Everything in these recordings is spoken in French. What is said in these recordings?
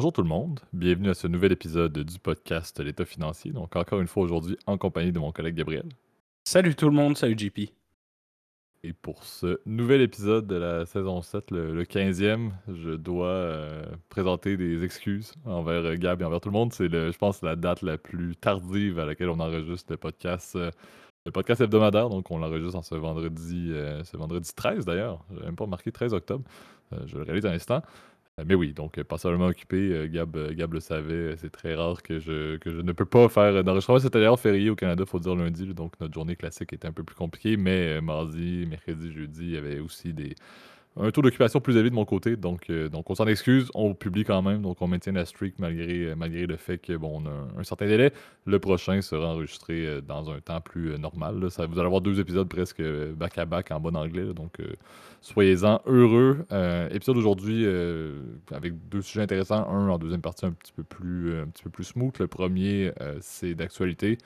Bonjour tout le monde, bienvenue à ce nouvel épisode du podcast L'État financier. Donc encore une fois aujourd'hui en compagnie de mon collègue Gabriel. Salut tout le monde, salut JP. Et pour ce nouvel épisode de la saison 7, le, 15e, je dois euh, présenter des excuses envers euh, Gab et envers tout le monde. C'est, je pense, la date la plus tardive à laquelle on enregistre le podcast. Euh, le podcast hebdomadaire, donc on l'enregistre en ce vendredi, ce vendredi 13 d'ailleurs. J'ai même pas marqué 13 octobre. je le réalise un instant. Euh, mais oui, donc pas seulement occupé, euh, Gab, euh, Gab le savait, c'est très rare que je, que je ne peux pas faire d'enregistrement. C'était d'ailleurs férié au Canada, faut dire lundi, donc notre journée classique était un peu plus compliquée, mais mardi, mercredi, jeudi, il y avait aussi des, un taux d'occupation plus élevé de mon côté, donc, euh, donc on s'en excuse, on publie quand même, donc on maintient la streak malgré, euh, malgré le fait que bon, on a un, certain délai. Le prochain sera enregistré euh, dans un temps plus normal. Vous allez avoir deux épisodes presque back-à-back en bon anglais, donc soyez-en heureux. épisode aujourd'hui avec deux sujets intéressants. Un en deuxième partie un petit peu plus, un petit peu plus smooth. Le premier, c'est d'actualité.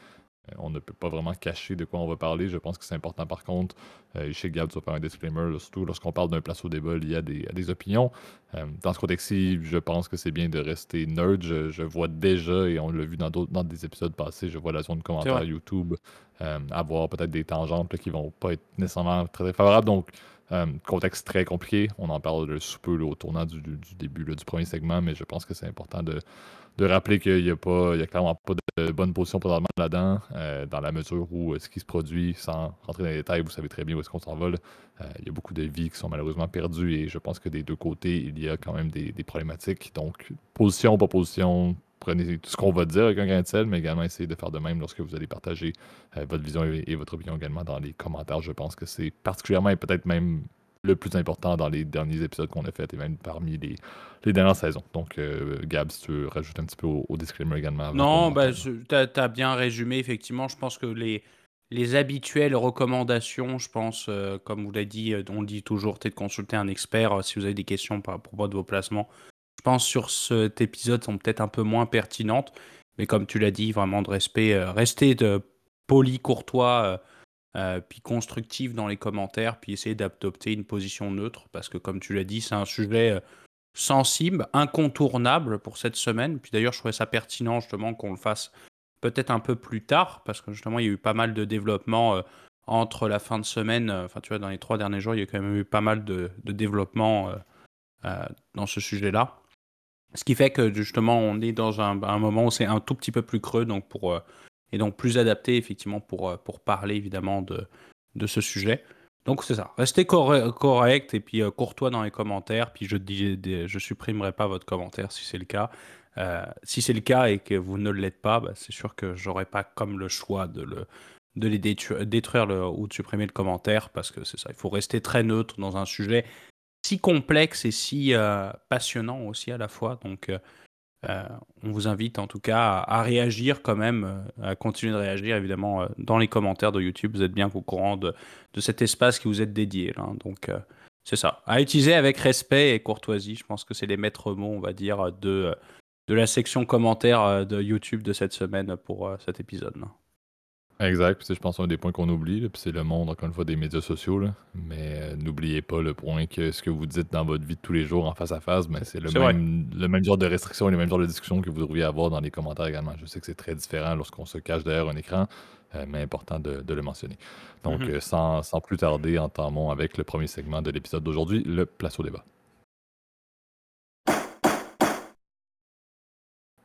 Euh, on ne peut pas vraiment cacher de quoi on va parler. Je pense que c'est important par contre. Euh, chez Gab, tu vas faire un disclaimer, surtout lorsqu'on parle d'un place au débat il y a des, opinions. Euh, dans ce contexte-ci, je pense que c'est bien de rester nerd. Je, vois déjà, et on l'a vu dans, dans des épisodes passés, je vois la zone de commentaires YouTube avoir peut-être des tangentes qui vont pas être nécessairement très, favorables. Donc, contexte très compliqué. On en parle sous peu au tournant du, début du premier segment, mais je pense que c'est important de, de rappeler qu'il n'y a, pas, il y a clairement pas de bonne position présentement là-dedans, euh, dans la mesure où euh, ce qui se produit, sans rentrer dans les détails, vous savez très bien où est-ce qu'on s'envole. Euh, il y a beaucoup de vies qui sont malheureusement perdues et je pense que des deux côtés, il y a quand même des, problématiques. Donc, position, pas position, prenez tout ce qu'on va dire avec un grain de sel, mais également essayez de faire de même lorsque vous allez partager votre vision et, votre opinion également dans les commentaires. Je pense que c'est particulièrement et peut-être même le plus important dans les derniers épisodes qu'on a fait et même parmi les, les dernières saisons. Donc, euh, Gab, si tu veux rajouter un petit peu au, disclaimer également. Non, bah, tu as, bien résumé, effectivement. Je pense que les, les habituelles recommandations, je pense, euh, comme vous l'avez dit, euh, on dit toujours, peut-être consulter un expert si vous avez des questions par propos de vos placements. Je pense sur cet épisode sont peut-être un peu moins pertinentes, mais comme tu l'as dit, vraiment de respect, rester de poli, courtois euh, puis constructif dans les commentaires, puis essayer d'adopter une position neutre, parce que comme tu l'as dit, c'est un sujet euh, sensible, incontournable pour cette semaine. Puis d'ailleurs, je trouvais ça pertinent justement qu'on le fasse peut-être un peu plus tard, parce que justement, il y a eu pas mal de développement euh, entre la fin de semaine, enfin tu vois, dans les trois derniers jours, il y a quand même eu pas mal de, de développement dans ce sujet-là. Ce qui fait que justement, on est dans un, un moment où c'est un tout petit peu plus creux, donc pour et donc plus adapté effectivement pour, euh, pour parler évidemment de, de ce sujet. Donc c'est ça, restez correct et puis euh, courtois dans les commentaires, puis je ne je supprimerai pas votre commentaire si c'est le cas. Euh, si c'est le cas et que vous ne l'êtes pas, bah, c'est sûr que j'aurai pas comme le choix de, le, de les détruire, ou de supprimer le commentaire, parce que c'est ça, il faut rester très neutre dans un sujet si complexe et si passionnant aussi à la fois. Donc euh, on vous invite en tout cas à, réagir quand même, euh, à continuer de réagir évidemment euh, dans les commentaires de YouTube. Vous êtes bien au courant de, cet espace qui vous est dédié. Là. Donc c'est ça. À utiliser avec respect et courtoisie. Je pense que c'est les maîtres mots, on va dire, de, de la section commentaires de YouTube de cette semaine pour cet épisode. Exact. Puis, je pense que c'est un des points qu'on oublie, puis c'est le monde, encore une fois, des médias sociaux. Mais euh, n'oubliez pas le point que ce que vous dites dans votre vie de tous les jours en face à face, ben, c'est le même, le même genre de restrictions et le même genre de discussion que vous devriez avoir dans les commentaires également. Je sais que c'est très différent lorsqu'on se cache derrière un écran, euh, mais important de, le mentionner. Donc, mm-hmm. euh, sans, sans plus tarder, entamons avec le premier segment de l'épisode d'aujourd'hui, le place au débat.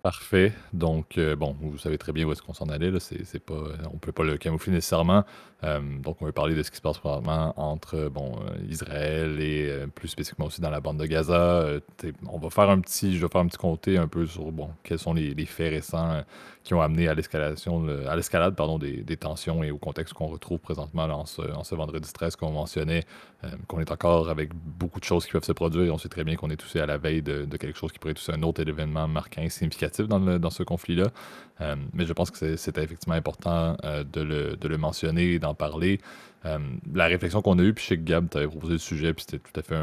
Parfait. Donc, euh, bon, vous savez très bien où est-ce qu'on s'en allait. Là. C'est, pas, on ne peut pas le camoufler nécessairement. Euh, donc, on va parler de ce qui se passe probablement entre bon, euh, Israël et plus spécifiquement aussi dans la bande de Gaza. on va faire un petit, je vais faire un petit comté un peu sur bon, quels sont les, faits récents qui ont amené à l'escalation, à l'escalade pardon, des, tensions et au contexte qu'on retrouve présentement en, ce, vendredi 13 qu'on mentionnait, qu'on est encore avec beaucoup de choses qui peuvent se produire. Et on sait très bien qu'on est tous à la veille de, quelque chose qui pourrait être un autre événement marquant et dans, ce conflit-là. mais je pense que c'était effectivement important de le, de, le, mentionner et d'en parler. Euh, la réflexion qu'on a eue, puis que Gab t'avait proposé le sujet, puis c'était tout à fait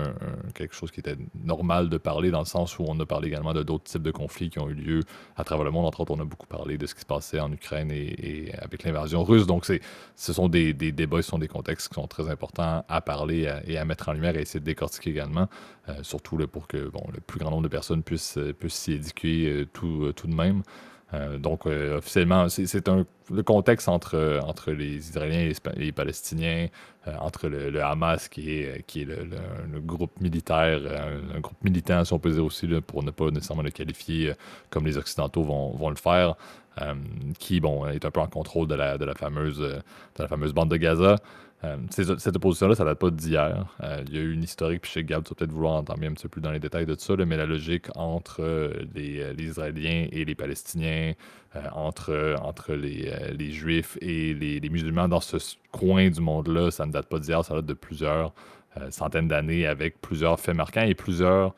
quelque chose qui était normal de parler, dans le sens où on a parlé également de d'autres types de conflits qui ont eu lieu à travers le monde. Entre autres, on a beaucoup parlé de ce qui se passait en Ukraine et, avec l'invasion russe. Donc, ce sont des, débats, ce sont des contextes qui sont très importants à parler et à mettre en lumière et essayer de décortiquer également, euh, surtout pour que bon, le plus grand nombre de personnes puissent, puissent s'y éduquer euh, tout, tout de même. Euh, donc, euh, officiellement, c'est un le contexte entre, entre les Israéliens et les, Palestiniens, euh, entre le, Hamas, qui est, qui est le, groupe militaire, un, groupe militant, si on peut dire aussi, pour ne pas nécessairement le qualifier comme les Occidentaux vont, vont le faire, qui bon, est un peu en contrôle de la, de la, fameuse, de la fameuse bande de Gaza. Euh, cette opposition-là, ça date pas d'hier. Euh, il y a eu une historique, puis chez Gab, tu vas peut-être vouloir entendre un petit peu plus dans les détails de tout ça, mais la logique entre euh, les, Israéliens et les Palestiniens, entre, entre les, les, Juifs et les, musulmans dans ce coin du monde-là, ça ne date pas d'hier, ça date de plusieurs centaines d'années avec plusieurs faits marquants et plusieurs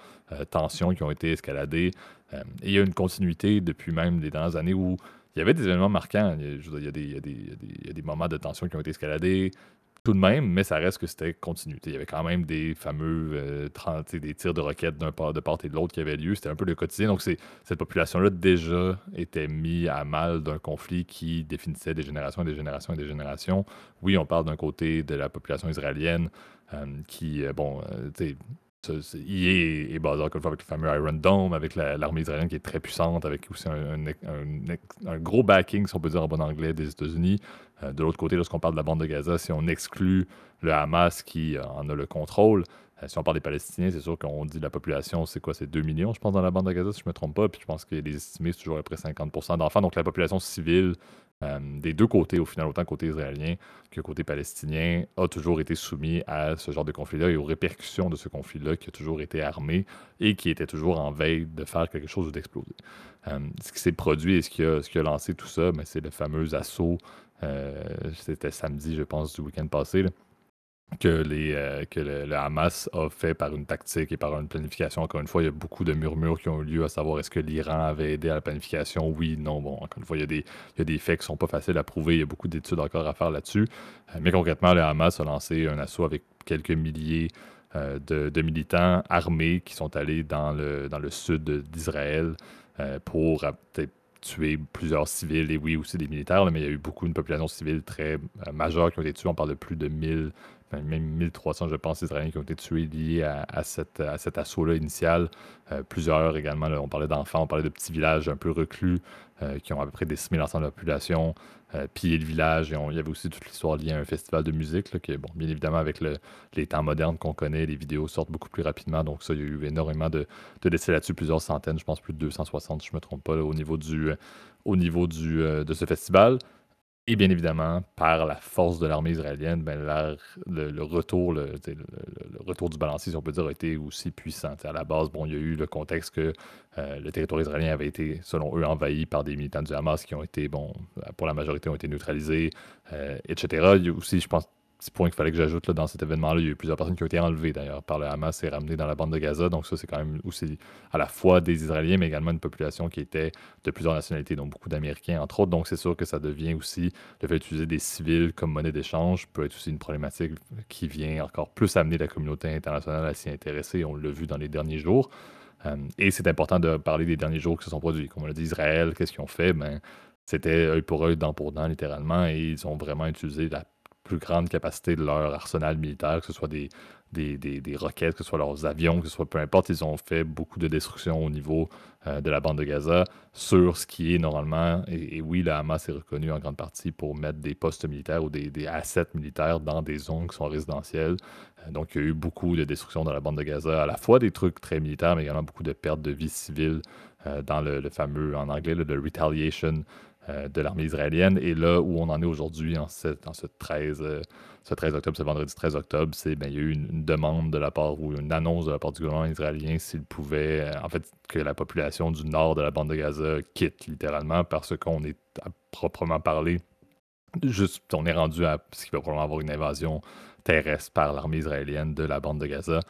tensions qui ont été escaladées. et il y a une continuité depuis même les dernières années où il y avait des événements marquants. Il y, a, des, moments de tension qui ont été escaladés tout de même, mais ça reste que c'était continuité. Il y avait quand même des fameux euh, des tirs de roquettes d'un part, de part et de l'autre qui avaient lieu. C'était un peu le quotidien. Donc, cette population-là déjà était mise à mal d'un conflit qui définissait des générations et des générations et des générations. Oui, on parle d'un côté de la population israélienne euh, qui, euh, bon, sais, est, est, basé encore une fois avec le fameux Iron Dome, avec l'armée israélienne qui est très puissante, avec aussi un, gros backing, si on peut dire en bon anglais, des États-Unis. Euh, de l'autre côté, lorsqu'on parle de la bande de Gaza, si on exclut le Hamas qui en a le contrôle, euh, si on parle des Palestiniens, c'est sûr qu'on dit la population, c'est quoi C'est 2 millions, je pense, dans la bande de Gaza, si je ne me trompe pas. Puis je pense que les estimés, c'est toujours à peu près 50 d'enfants. Donc la population civile euh, des deux côtés, au final, autant côté israélien que côté palestinien, a toujours été soumis à ce genre de conflit-là et aux répercussions de ce conflit-là, qui a toujours été armé et qui était toujours en veille de faire quelque chose ou d'exploser. Euh, ce qui s'est produit et ce qui, a, lancé tout ça, ben, c'est le fameux assaut, euh, c'était samedi, je pense, du week-end passé, que, les, euh, que le, Hamas a fait par une tactique et par une planification. Encore une fois, il y a beaucoup de murmures qui ont eu lieu à savoir est-ce que l'Iran avait aidé à la planification? Oui, non. Bon, encore une fois, il y a des, il y a des faits qui ne sont pas faciles à prouver. Il y a beaucoup d'études encore à faire là-dessus. Euh, mais concrètement, le Hamas a lancé un assaut avec quelques milliers euh, de, militants armés qui sont allés dans le, dans le sud d'Israël pour tuer plusieurs civils et oui aussi des militaires, mais il y a eu beaucoup, une population civile très majeure qui ont été tués. On parle de plus de 1000 même 1300, je pense, Israéliens qui ont été tués liés à, cette, à cet assaut-là initial. Euh, plusieurs également, on parlait d'enfants, on parlait de petits villages un peu reclus euh, qui ont à peu près décimé l'ensemble de la population, euh, pillé le village. Et il y avait aussi toute l'histoire liée à un festival de musique, là, qui, bon, bien évidemment, avec les temps modernes qu'on connaît, les vidéos sortent beaucoup plus rapidement. Donc, ça, il y a eu énormément de, décès là-dessus, plusieurs centaines, je pense plus de 260, si je ne me trompe pas, au niveau, du, au niveau du, de ce festival. Et bien évidemment, par la force de l'armée israélienne, ben, le, retour, le, retour du balancier, si on peut dire, a été aussi puissant. à la base, bon, il y a eu le contexte que euh, le territoire israélien avait été, selon eux, envahi par des militants du Hamas qui ont été, bon, pour la majorité, ont été neutralisés, euh, etc. Il y a aussi, je pense, petit point qu'il fallait que j'ajoute dans cet événement-là. Il y a eu plusieurs personnes qui ont été enlevées d'ailleurs par le Hamas et ramenées dans la bande de Gaza. Donc ça, c'est quand même aussi à la fois des Israéliens, mais également une population qui était de plusieurs nationalités, donc beaucoup d'Américains, entre autres. Donc c'est sûr que ça devient aussi, le fait d'utiliser des civils comme monnaie d'échange peut être aussi une problématique qui vient encore plus amener la communauté internationale à s'y intéresser. On l'a vu dans les derniers jours. Euh, et c'est important de parler des derniers jours qui se sont produits. Comme on l'a dit, Israël, qu'est-ce qu'ils ont fait? Ben, c'était œil pour œil, dent pour dent, littéralement, et ils ont vraiment utilisé la plus grande capacité de leur arsenal militaire, que ce soit des, des, roquettes, que ce soit leurs avions, que ce soit peu importe, ils ont fait beaucoup de destruction au niveau euh, de la bande de Gaza sur ce qui est normalement, et, oui, la Hamas est reconnue en grande partie pour mettre des postes militaires ou des, assets militaires dans des zones qui sont résidentielles. Euh, donc, il y a eu beaucoup de destruction dans la bande de Gaza, à la fois des trucs très militaires, mais également beaucoup de pertes de vie civile euh, dans le, fameux, en anglais, le retaliation euh, de l'armée israélienne. Et là où on en est aujourd'hui, en, ce, 13, euh, ce 13 octobre, ce vendredi 13 octobre, c'est ben, il y a eu une, demande de la part ou une annonce de la part du gouvernement israélien s'il pouvait, euh, en fait, que la population du nord de la bande de Gaza quitte littéralement parce qu'on est à proprement parler, juste, on est rendu à ce qu'il va probablement avoir une invasion terrestre par l'armée israélienne de la bande de Gaza.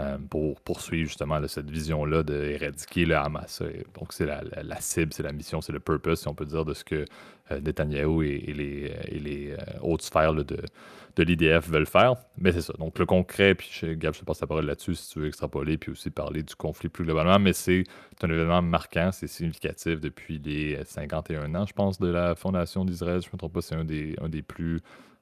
Euh, pour poursuivre justement cette vision-là d'éradiquer le Hamas. Donc, c'est la, cible, c'est la mission, c'est le purpose, si on peut dire, de ce que euh, Netanyahu et, les, et les hautes sphères de, de l'IDF veulent faire. Mais c'est ça. Donc, le concret, puis Gab, je te passe la parole là-dessus si tu veux extrapoler, puis aussi parler du conflit plus globalement. Mais c'est un événement marquant, c'est significatif depuis les 51 ans, je pense, de la fondation d'Israël. Je ne me trompe pas, c'est un des, un des plus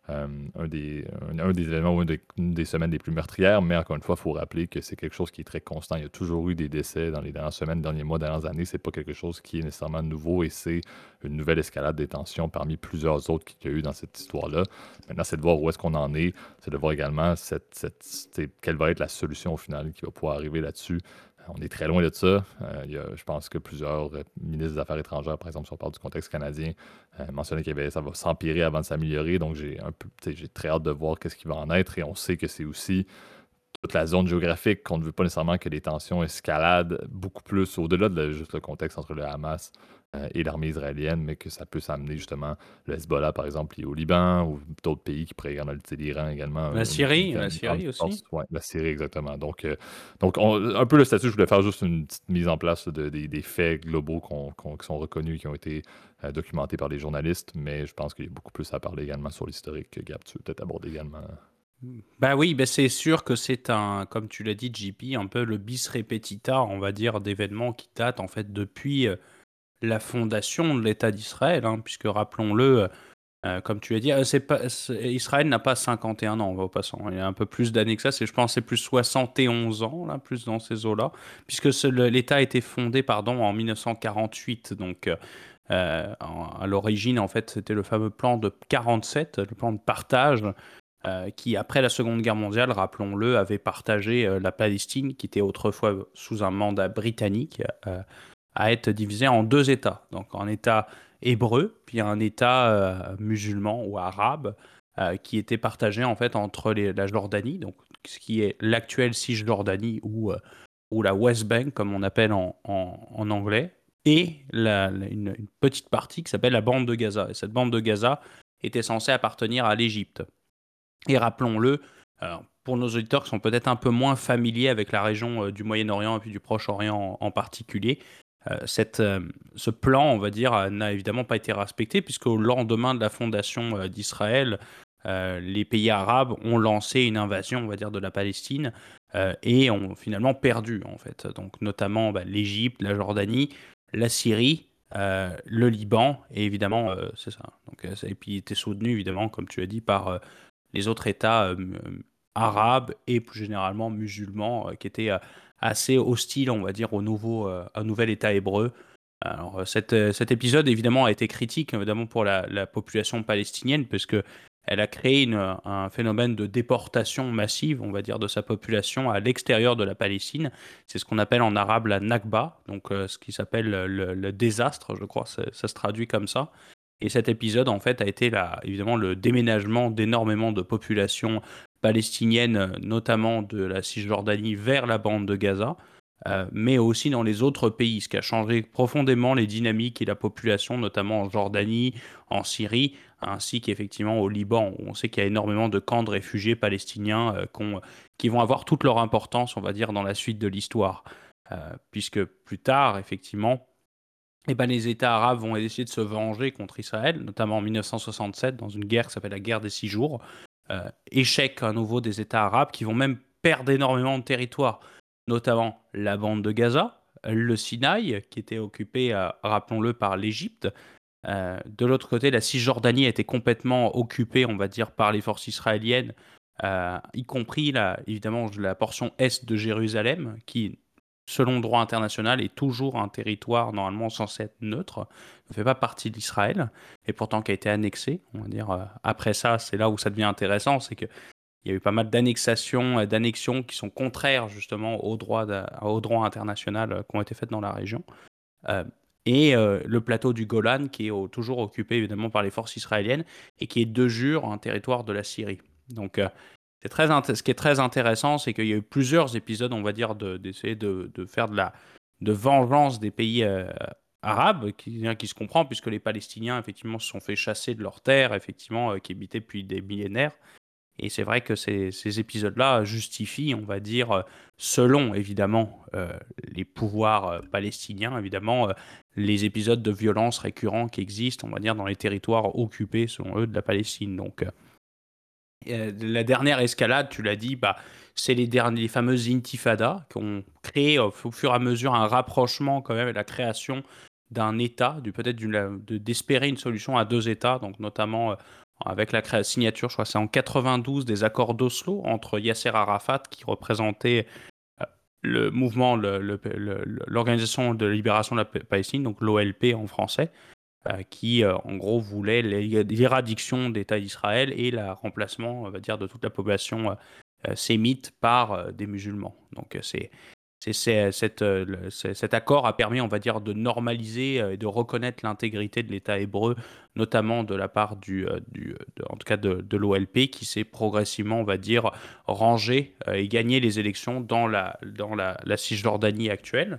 euh, un, des, un, des événements ou une, des semaines les plus meurtrières, mais encore une fois, il faut rappeler que c'est quelque chose qui est très constant. Il y a toujours eu des décès dans les dernières semaines, derniers mois, dernières années. C'est pas quelque chose qui est nécessairement nouveau et c'est une nouvelle escalade des tensions parmi plusieurs autres qu'il y a eu dans cette histoire-là. Maintenant, c'est de voir où est-ce qu'on en est. C'est de voir également cette, quelle va être la solution au final qui va pouvoir arriver là-dessus. On est très loin de ça. Euh, je pense que plusieurs euh, ministres des Affaires étrangères, par exemple, si on parle du contexte canadien, euh, mentionnaient que ça va s'empirer avant de s'améliorer. Donc, j'ai très hâte de voir qu'est-ce qui va en être. Et on sait que c'est aussi toute la zone géographique qu'on ne veut pas nécessairement que les tensions escaladent beaucoup plus au-delà de juste le contexte entre le Hamas euh, et l'armée israélienne, mais que ça peut s'amener justement le Hezbollah, par exemple, au Liban ou d'autres pays qui pourraient également l'Iran également. La Syrie, la Syrie aussi. Oui, la Syrie, exactement. Donc, euh, donc un peu le statut, je voulais faire juste une petite mise en place de, des faits globaux qui sont reconnus, qui ont été euh, documentés par les journalistes, mais je pense qu'il y a beaucoup plus à parler également sur l'historique que Gab, tu veux peut-être aborder également. Bah oui, bah c'est sûr que c'est un, comme tu l'as dit, JP, un peu le bis repetita, on va dire, d'événements qui datent en fait depuis la fondation de l'État d'Israël, hein, puisque rappelons-le, euh, comme tu as dit, euh, Israël n'a pas 51 ans, au passant. Il y a un peu plus d'années que ça. C'est, je pense c'est plus 71 ans, là, plus dans ces eaux-là, puisque l'État a été fondé pardon, en 1948. Donc, euh, à l'origine, en fait, c'était le fameux plan de 47, le plan de partage, qui, après la Seconde Guerre mondiale, rappelons-le, avait partagé la Palestine, qui était autrefois sous un mandat britannique à être divisé en deux États. Donc un État hébreu, puis un État euh, musulman ou arabe, euh, qui était partagé en fait entre la Jordanie, donc ce qui est l'actuelle Cisjordanie ou, euh, ou la West Bank, comme on appelle en, en, anglais, et une, petite partie qui s'appelle la bande de Gaza. Et cette bande de Gaza était censée appartenir à l'Égypte. Et rappelons-le, pour nos auditeurs qui sont peut-être un peu moins familiers avec la région du Moyen-Orient et puis du Proche-Orient en, particulier, euh, euh, ce plan, on va dire, euh, n'a évidemment pas été respecté, puisque au lendemain de la fondation d'Israël, les pays arabes ont lancé une invasion, on va dire, de la Palestine et ont finalement perdu, en fait. Donc, notamment bah, l'Égypte, la Jordanie, la Syrie, le Liban, et évidemment, c'est ça. Donc, et puis, il était soutenu, évidemment, comme tu as dit, par les autres États arabes et plus généralement musulmans qui étaient assez hostile, on va dire, au nouveau, euh, nouvel État hébreu. Alors, euh, euh, cet épisode, évidemment, a été critique, évidemment, pour la, population palestinienne, puisque elle a créé un phénomène de déportation massive, on va dire, de sa population à l'extérieur de la Palestine. C'est ce qu'on appelle en arabe la Nakba, donc ce qui s'appelle le, désastre, je crois, ça, se traduit comme ça. Et cet épisode, en fait, a été évidemment le déménagement d'énormément de populations palestinienne, notamment de la Cisjordanie vers la bande de Gaza, euh, mais aussi dans les autres pays, ce qui a changé profondément les dynamiques et la population, notamment en Jordanie, en Syrie, ainsi qu'effectivement au Liban, où on sait qu'il y a énormément de camps de réfugiés palestiniens euh, qui vont avoir toute leur importance, on va dire, dans la suite de l'histoire. Euh, puisque plus tard, effectivement, eh ben, les États arabes vont essayer de se venger contre Israël, notamment en 1967, dans une guerre qui s'appelle la guerre des six jours, échec à nouveau des États arabes qui vont même perdre énormément de territoire, notamment la bande de Gaza, le Sinaï, qui était occupé, euh, rappelons-le, par l'Égypte. Euh, de l'autre côté, la Cisjordanie été complètement occupée, on va dire, par les forces israéliennes, y compris la, évidemment la portion est de Jérusalem, qui selon le droit international, est toujours un territoire normalement censé être neutre, ne fait pas partie d'Israël, et pourtant qui a été annexé. On va dire, euh, après ça, c'est là où ça devient intéressant, c'est qu'il y a eu pas mal d'annexations, d'annexions qui sont contraires justement au droit, au droit international euh, qui ont été faites dans la région. Euh, et le plateau du Golan qui est toujours occupé évidemment par les forces israéliennes et qui est de jure un territoire de la Syrie. Donc très ce qui est très intéressant, c'est qu'il y a eu plusieurs épisodes, on va dire, d'essayer de, faire de la de vengeance des pays euh, arabes, qui, qui, se comprend, puisque les Palestiniens, effectivement, se sont fait chasser de leurs terres, effectivement, euh, qui habitaient depuis des millénaires. Et c'est vrai que ces, épisodes-là justifient, on va dire, selon évidemment les pouvoirs palestiniens, évidemment, les épisodes de violence récurrents qui existent, on va dire, dans les territoires occupés, selon eux, de la Palestine. Donc, la dernière escalade, tu l'as dit, bah, c'est les, fameuses intifadas qui ont créé au fur et à mesure un rapprochement quand même et la création d'un État, peut-être d'espérer une solution à deux États, donc notamment euh, avec la signature, je crois c'est en 92 des accords d'Oslo entre Yasser Arafat qui représentait euh, le mouvement, l'organisation de libération de la Palestine, donc l'OLP en français, euh, qui en gros voulait l'éradiction d'État d'Israël et le remplacement, on va dire, de toute la population euh, sémites par euh, des musulmans. Donc euh, c'est cet accord a permis, on va dire, de normaliser et de reconnaître l'intégrité de l'État hébreu, notamment de la part du, du en tout cas de, de l'OLP, qui s'est progressivement, on va dire, rangé et gagné les élections dans la, dans la Cisjordanie actuelle.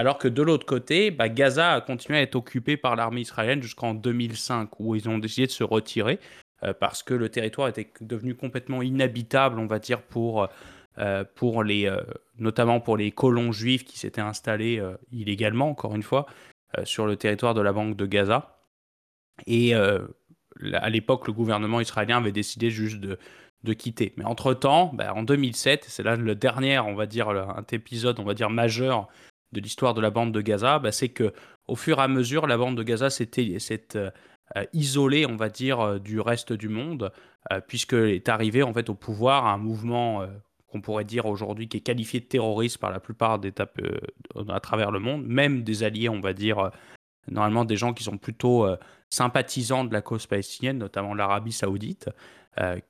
Alors que de l'autre côté, bah, Gaza a continué à être occupé par l'armée israélienne jusqu'en 2005, où ils ont décidé de se retirer. Euh, parce que le territoire était devenu complètement inhabitable, on va dire, pour, euh, pour euh, notamment pour les colons juifs qui s'étaient installés illégalement, encore une fois, sur le territoire de la Banque de Gaza. Et à l'époque, le gouvernement israélien avait décidé juste de, de quitter. Mais entre-temps, bah, en 2007, c'est là le dernier, on va dire, un épisode, on va dire, majeur de l'histoire de la bande de Gaza, bah, c'est que au fur et à mesure, la bande de Gaza s'était euh, isolé, on va dire, euh, du reste du monde, euh, puisque est arrivé en fait au pouvoir un mouvement qu'on pourrait dire aujourd'hui qui est qualifié de terroriste par la plupart des à travers le monde, même des alliés, on va dire, normalement des gens qui sont plutôt sympathisants de la cause palestinienne, notamment l'Arabie saoudite,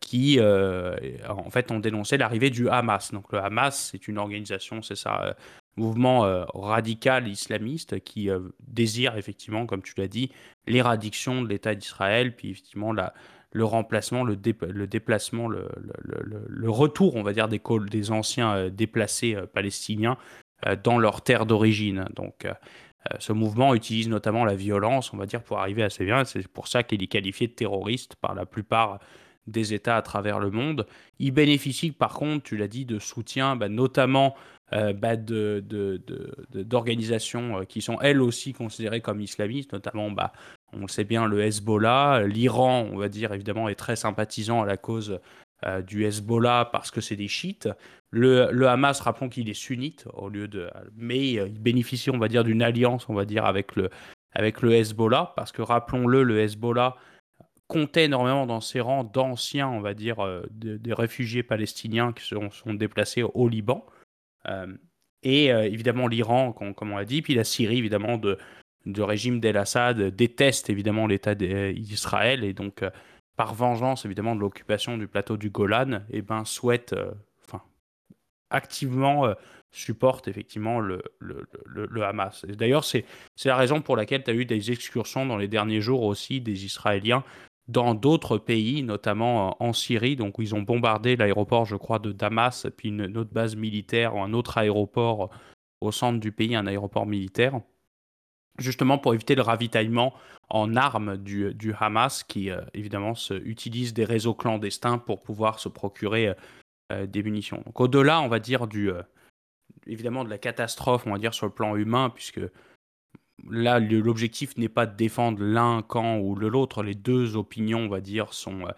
qui en fait ont dénoncé l'arrivée du Hamas. Donc le Hamas, c'est une organisation, c'est ça, mouvement euh, radical islamiste qui euh, désire effectivement, comme tu l'as dit, l'éradiction de l'État d'Israël, puis effectivement la, le remplacement, le, déplacement, le, le, retour, on va dire, des, des anciens euh, déplacés palestiniens dans leur terre d'origine. Donc, ce mouvement utilise notamment la violence, on va dire, pour arriver à ses biens. C'est pour ça qu'il est qualifié de terroriste par la plupart des États à travers le monde. Il bénéficie, par contre, tu l'as dit, de soutien, bah, notamment euh, bah, d'organisations de, euh, qui sont elles aussi considérées comme islamistes, notamment, bah, on le sait bien, le Hezbollah. L'Iran, on va dire, évidemment, est très sympathisant à la cause euh, du Hezbollah parce que c'est des chiites. Le, le Hamas, rappelons qu'il est sunnite, au lieu de, mais il bénéficie, on va dire, d'une alliance, on va dire, avec le, avec le Hezbollah, parce que rappelons-le, le Hezbollah comptait énormément dans ses rangs d'anciens, on va dire, des réfugiés palestiniens qui sont, sont déplacés au Liban. Euh, et euh, évidemment l'Iran, comme on l'a dit, puis la Syrie, évidemment, de, régime d'El-Assad déteste évidemment l'État d'Israël et donc euh, par vengeance évidemment de l'occupation du plateau du Golan, eh ben souhaite, enfin activement supporte effectivement le, le, le, le Hamas. D'ailleurs, c'est la raison pour laquelle tu as eu des excursions dans les derniers jours aussi des Israéliens dans d'autres pays, notamment en Syrie, donc ils ont bombardé l'aéroport, je crois, de Damas, puis une, autre base militaire un autre aéroport au centre du pays, un aéroport militaire, justement pour éviter le ravitaillement en armes du, Hamas, qui euh, évidemment se, utilise des réseaux clandestins pour pouvoir se procurer euh, des munitions. Donc au-delà, on va dire, du, euh, évidemment de la catastrophe, on va dire, sur le plan humain, puisque là, l'objectif n'est pas de défendre l'un camp ou l'autre. Les deux opinions, on va dire, sont, euh,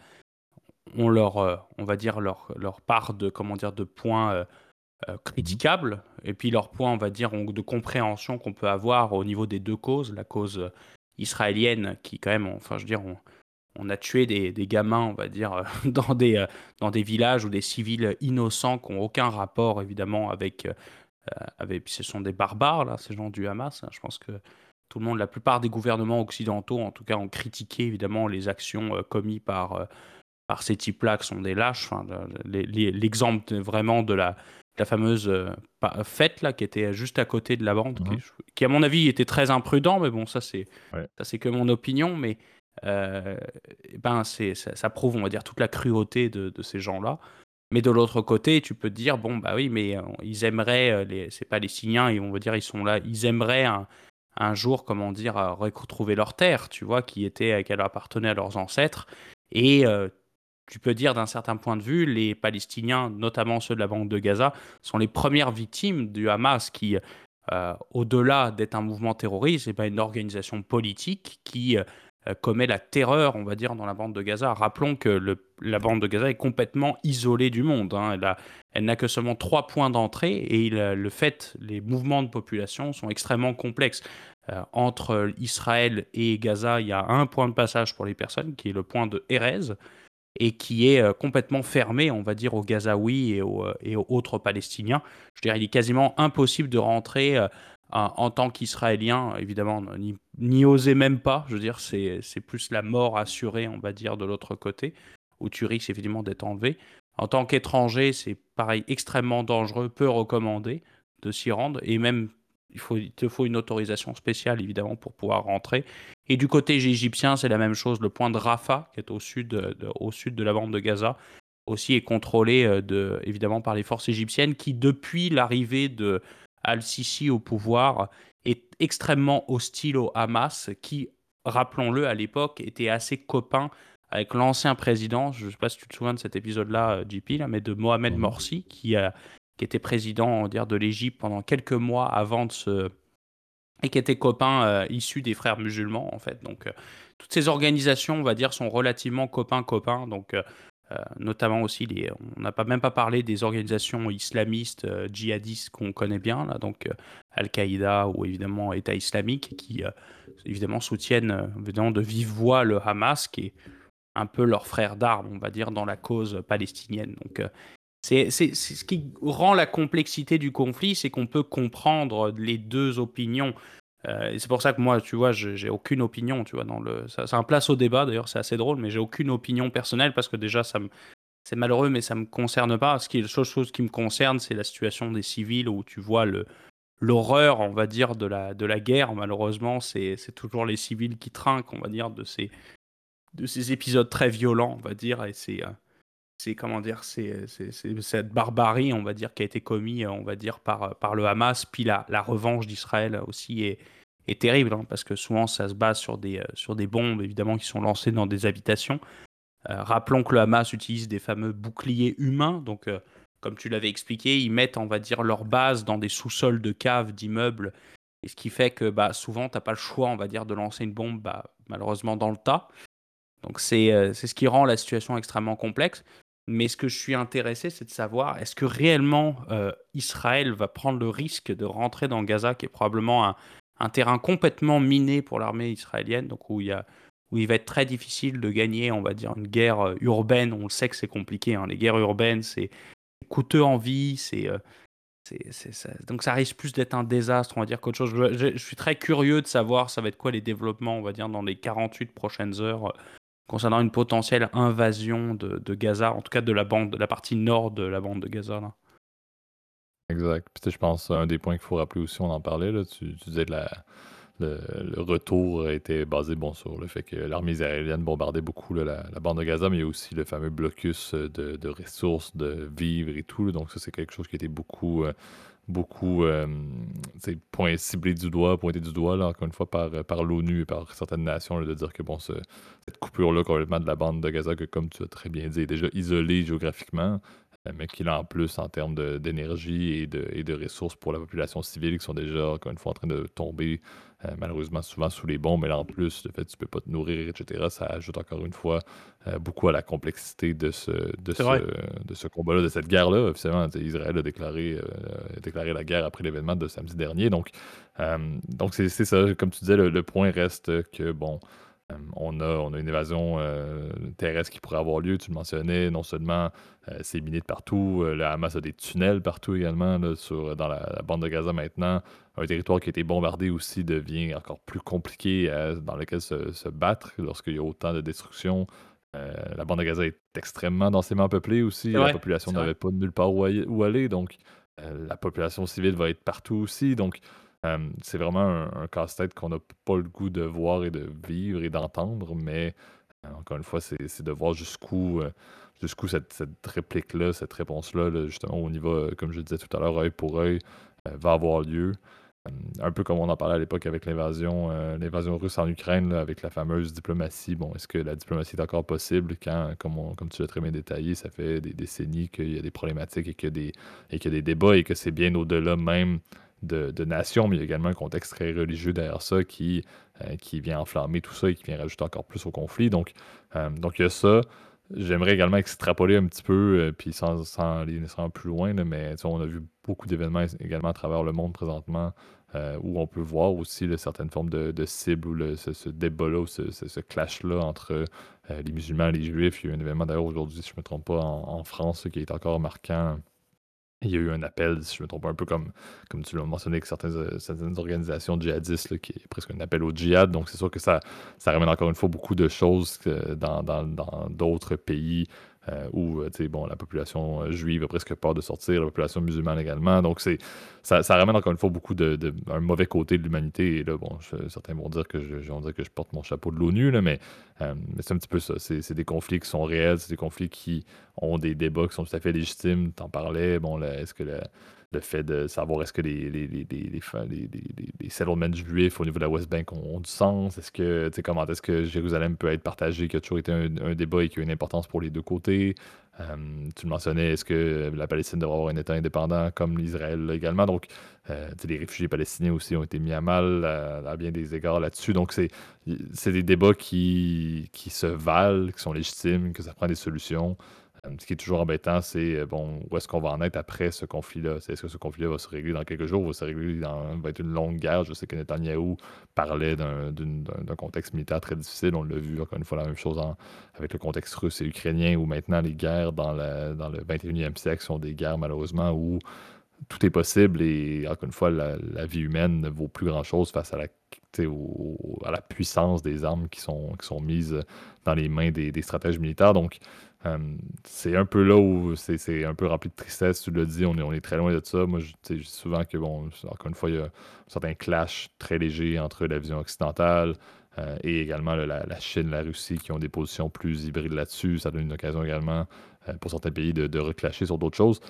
ont leur, euh, on va dire, leur, leur part de, comment dire, de points euh, critiquables. Et puis leur point, on va dire, de compréhension qu'on peut avoir au niveau des deux causes. La cause israélienne, qui quand même, enfin, je dire, on, a tué des, des, gamins, on va dire, dans des, dans des villages ou des civils innocents qui n'ont aucun rapport, évidemment, avec euh, ce sont des barbares, là, ces gens du Hamas. Hein. Je pense que tout le monde, la plupart des gouvernements occidentaux, en tout cas, ont critiqué évidemment les actions euh, commises par, euh, par ces types-là, qui sont des lâches. L'exemple vraiment de la, la fameuse fête là, qui était juste à côté de la bande, qui, mmh qui, à mon avis était très imprudent, mais bon, ça c'est c'est que mon opinion, mais ben c'est ça, ça, prouve, on va dire, toute la cruauté de, de ces gens-là. Mais de l'autre côté, tu peux te dire, bon, bah oui, mais euh, ils aimeraient, euh, les, c'est pas les Syriens, on va dire, ils sont là, ils aimeraient un, jour, comment dire, retrouver leur terre, tu vois, qui était, qu'elle appartenait à leurs ancêtres. Et tu peux dire d'un certain point de vue, les Palestiniens, notamment ceux de la bande de Gaza, sont les premières victimes du Hamas qui, euh, au-delà d'être un mouvement terroriste, n'est pas une organisation politique qui euh, commet la terreur, on va dire, dans la bande de Gaza. Rappelons que la bande de Gaza est complètement isolée du monde. Hein. Elle, n'a que seulement trois points d'entrée et le fait, les mouvements de population sont extrêmement complexes. Euh, entre Israël et Gaza, il y a un point de passage pour les personnes, qui est le point de Erez, et qui est euh, complètement fermé, on va dire, aux Gazaouis et aux, euh, et aux autres Palestiniens. Je dirais, il est quasiment impossible de rentrer en tant qu'Israélien, évidemment, n'y oser même pas. Je veux dire, c'est plus la mort assurée, on va dire, de l'autre côté, où tu risques évidemment d'être enlevé. En tant qu'étranger, c'est pareil, extrêmement dangereux, peu recommandé de s'y rendre, et même il, faut, te faut une autorisation spéciale, évidemment, pour pouvoir rentrer. Et du côté égyptien, c'est la même chose. Le point de Rafah, qui est au sud de, au sud de la bande de Gaza, aussi est contrôlé, euh, de, évidemment, par les forces égyptiennes, qui, depuis l'arrivée de Al-Sisi au pouvoir, est extrêmement hostile au Hamas, qui, rappelons-le, à l'époque, était assez copain avec l'ancien président, je ne sais pas si tu te souviens de cet épisode-là, euh, JP, là, mais de Mohamed mhm. Morsi, qui a qui était président dire, de l'Égypte pendant quelques mois avant de se. et qui était copain euh, issu des frères musulmans, en fait. Donc, euh, toutes ces organisations, on va dire, sont relativement copains-copains. Donc, euh, notamment aussi, les, on n'a pas, même pas parlé des organisations islamistes, djihadistes qu'on connaît bien, là, donc Al-Qaïda ou évidemment État islamique, qui évidemment soutiennent évidemment, de vive voix le Hamas, qui est un peu leur frère d'armes, on va dire, dans la cause palestinienne. Donc, c'est ce qui rend la complexité du conflit, c'est qu'on peut comprendre les deux opinions. Euh, c'est pour ça que moi, tu vois, j'ai aucune opinion, tu vois, dans le. Ça, ça un place au débat, d'ailleurs, c'est assez drôle, mais j'ai aucune opinion personnelle parce que déjà, ça me. C'est malheureux, mais ça me concerne pas. Ce qui est la seule chose qui me concerne, c'est la situation des civils où tu vois le l'horreur, on va dire, de la, de la guerre. Malheureusement, c'est toujours les civils qui trinquent, on va dire, de ces, de ces épisodes très violents, on va dire. Et c'est euh, c'est comment dire, c'est cette barbarie, on va dire, qui a été commise, on va dire, par, par le Hamas. Puis la, la revanche d'Israël aussi est, est terrible, hein, parce que souvent ça se base sur des, euh, sur des bombes, évidemment, qui sont lancées dans des habitations. Euh, rappelons que le Hamas utilise des fameux boucliers humains, donc euh, comme tu l'avais expliqué, ils mettent, on va dire, leur base dans des sous-sols de caves, d'immeubles, et ce qui fait que bah, souvent, tu n'as pas le choix, on va dire, de lancer une bombe, bah, malheureusement, dans le tas. Donc c'est ce qui rend la situation extrêmement complexe. Mais ce que je suis intéressé, c'est de savoir est-ce que réellement euh, Israël va prendre le risque de rentrer dans Gaza, qui est probablement un, terrain complètement miné pour l'armée israélienne, donc où il, y a, où il va être très difficile de gagner, on va dire, une guerre euh, urbaine. On le sait que c'est compliqué. Hein. Les guerres urbaines, c'est coûteux en vie, c'est. Euh. Donc ça risque plus d'être un désastre, on va dire, qu'autre chose. Je, suis très curieux de savoir ça va être quoi les développements, on va dire, dans les 48 prochaines heures concernant une potentielle invasion de, Gaza, en tout cas de la bande, de la partie nord de la bande de Gaza. Là. Exact. Puis, je pense un des points qu'il faut rappeler aussi, on en parlait, là, tu, disais que la, le, retour était basé bon, sur le fait que l'armée israélienne bombardait beaucoup la, bande de Gaza, mais il y a aussi le fameux blocus de, ressources, de vivres et tout. donc ça, c'est quelque chose qui était beaucoup... Euh, beaucoup euh, point, ciblé du doigt, pointé du doigt, là, encore une fois, par, par l'ONU et par certaines nations, de dire que bon, cette coupure-là complètement de la bande de Gaza, que comme tu as très bien dit, est déjà isolée géographiquement, euh, mais qu'il a en plus en termes d'énergie et de, et de ressources pour la population civile qui sont déjà, encore une fois, en train de tomber euh, malheureusement souvent sous les bombes, mais là en plus, le fait que tu ne peux pas te nourrir, etc., ça ajoute encore une fois euh, beaucoup à la complexité de ce, de ce, de ce combat-là, de cette guerre-là. Officiellement, Israël a déclaré, déclaré la guerre après l'événement de samedi dernier. Donc, donc c'est ça, comme tu disais, le point reste que, bon, euh, on, a, on a une évasion euh, terrestre qui pourrait avoir lieu, tu le mentionnais, non seulement euh, c'est miné de partout, le Hamas a des tunnels partout également sur, dans la, bande de Gaza maintenant. Un territoire qui a été bombardé aussi devient encore plus compliqué dans lequel se, battre lorsqu'il y a autant de destruction. la bande de Gaza est extrêmement densément peuplée aussi. la population n'avait pas nulle part où, où aller, donc la population civile va être partout aussi. Donc c'est vraiment un, casse-tête qu'on n'a pas le goût de voir et de vivre et d'entendre, mais euh, encore une fois, c'est de voir jusqu'où euh, jusqu'où cette, réplique-là, cette réponse-là, justement, au niveau, euh, comme je disais tout à l'heure, œil pour œil, va avoir lieu. un peu comme on en parlait à l'époque avec l'invasion euh, russe en Ukraine, avec la fameuse diplomatie. Bon, est-ce que la diplomatie est encore possible quand, comme, comme tu l'as très bien détaillé, ça fait des décennies qu'il y a des problématiques et qu'il y des, et qu'il y a des débats et que c'est bien au-delà même de, de nations, mais il y a également un contexte très religieux derrière ça qui, euh, qui vient enflammer tout ça et qui vient rajouter encore plus au conflit. Donc, euh, donc il y a ça. J'aimerais également extrapoler un petit peu, puis sans, sans aller nécessairement plus loin, mais on a vu beaucoup d'événements également à travers le monde présentement euh, où on peut voir aussi certaines formes de, de cibles ou ce, débat-là, ce, clash-là entre euh, les musulmans et les juifs. Il y a eu un événement d'ailleurs aujourd'hui, si je ne me trompe pas, en, France qui est encore marquant. Il y a eu un appel, si je me trompe un peu comme, comme tu l'as mentionné, avec certaines, euh, certaines organisations djihadistes, qui est presque un appel au djihad. Donc, c'est sûr que ça, ça ramène encore une fois beaucoup de choses dans d'autres dans, pays euh, où euh, bon, la population euh, juive a presque peur de sortir, la population musulmane également. Donc, c'est, ça, ramène encore une fois beaucoup de, un mauvais côté de l'humanité. Et là, bon, certains vont dire, que je, vont dire que je porte mon chapeau de l'ONU, mais, mais c'est un petit peu ça. C'est, des conflits qui sont réels, c'est des conflits qui ont des débats qui sont tout à fait légitimes. T'en parlais, bon, est-ce que la le fait de savoir est-ce que les, les, les, les, settlements juifs au niveau de la West Bank ont, du sens, est-ce que, comment est-ce que Jérusalem peut être partagé, qui a toujours été un, débat et qui a une importance pour les deux côtés? Tu le mentionnais, est-ce que la Palestine devrait avoir un État indépendant comme l'Israël également? Donc, euh, les réfugiés palestiniens aussi ont été mis à mal à, bien des égards là-dessus. Donc, c'est des débats qui, qui se valent, qui sont légitimes, que ça prend des solutions. Euh, ce qui est toujours embêtant, c'est euh, bon, où est-ce qu'on va en être après ce conflit-là? Est-ce que ce conflit-là va se régler dans quelques jours, va se régler dans va être une longue guerre? Je sais que Netanyahou parlait d'un contexte militaire très difficile. On l'a vu encore une fois la même chose avec le contexte russe et ukrainien, où maintenant les guerres dans, dans le 21e siècle sont des guerres malheureusement où tout est possible et encore une fois, la, vie humaine ne vaut plus grand-chose face à la, à la puissance des armes qui sont, qui sont mises dans les mains des, des stratèges militaires. Donc, euh, c'est un peu là où c'est un peu rempli de tristesse, tu l'as dit, on est, on est très loin de ça. Moi, je, dis souvent que, bon, encore une fois, il y a un certain clash très léger entre la vision occidentale euh, et également la, Chine, la Russie qui ont des positions plus hybrides là-dessus. Ça donne une occasion également euh, pour certains pays de, de reclasher sur d'autres choses.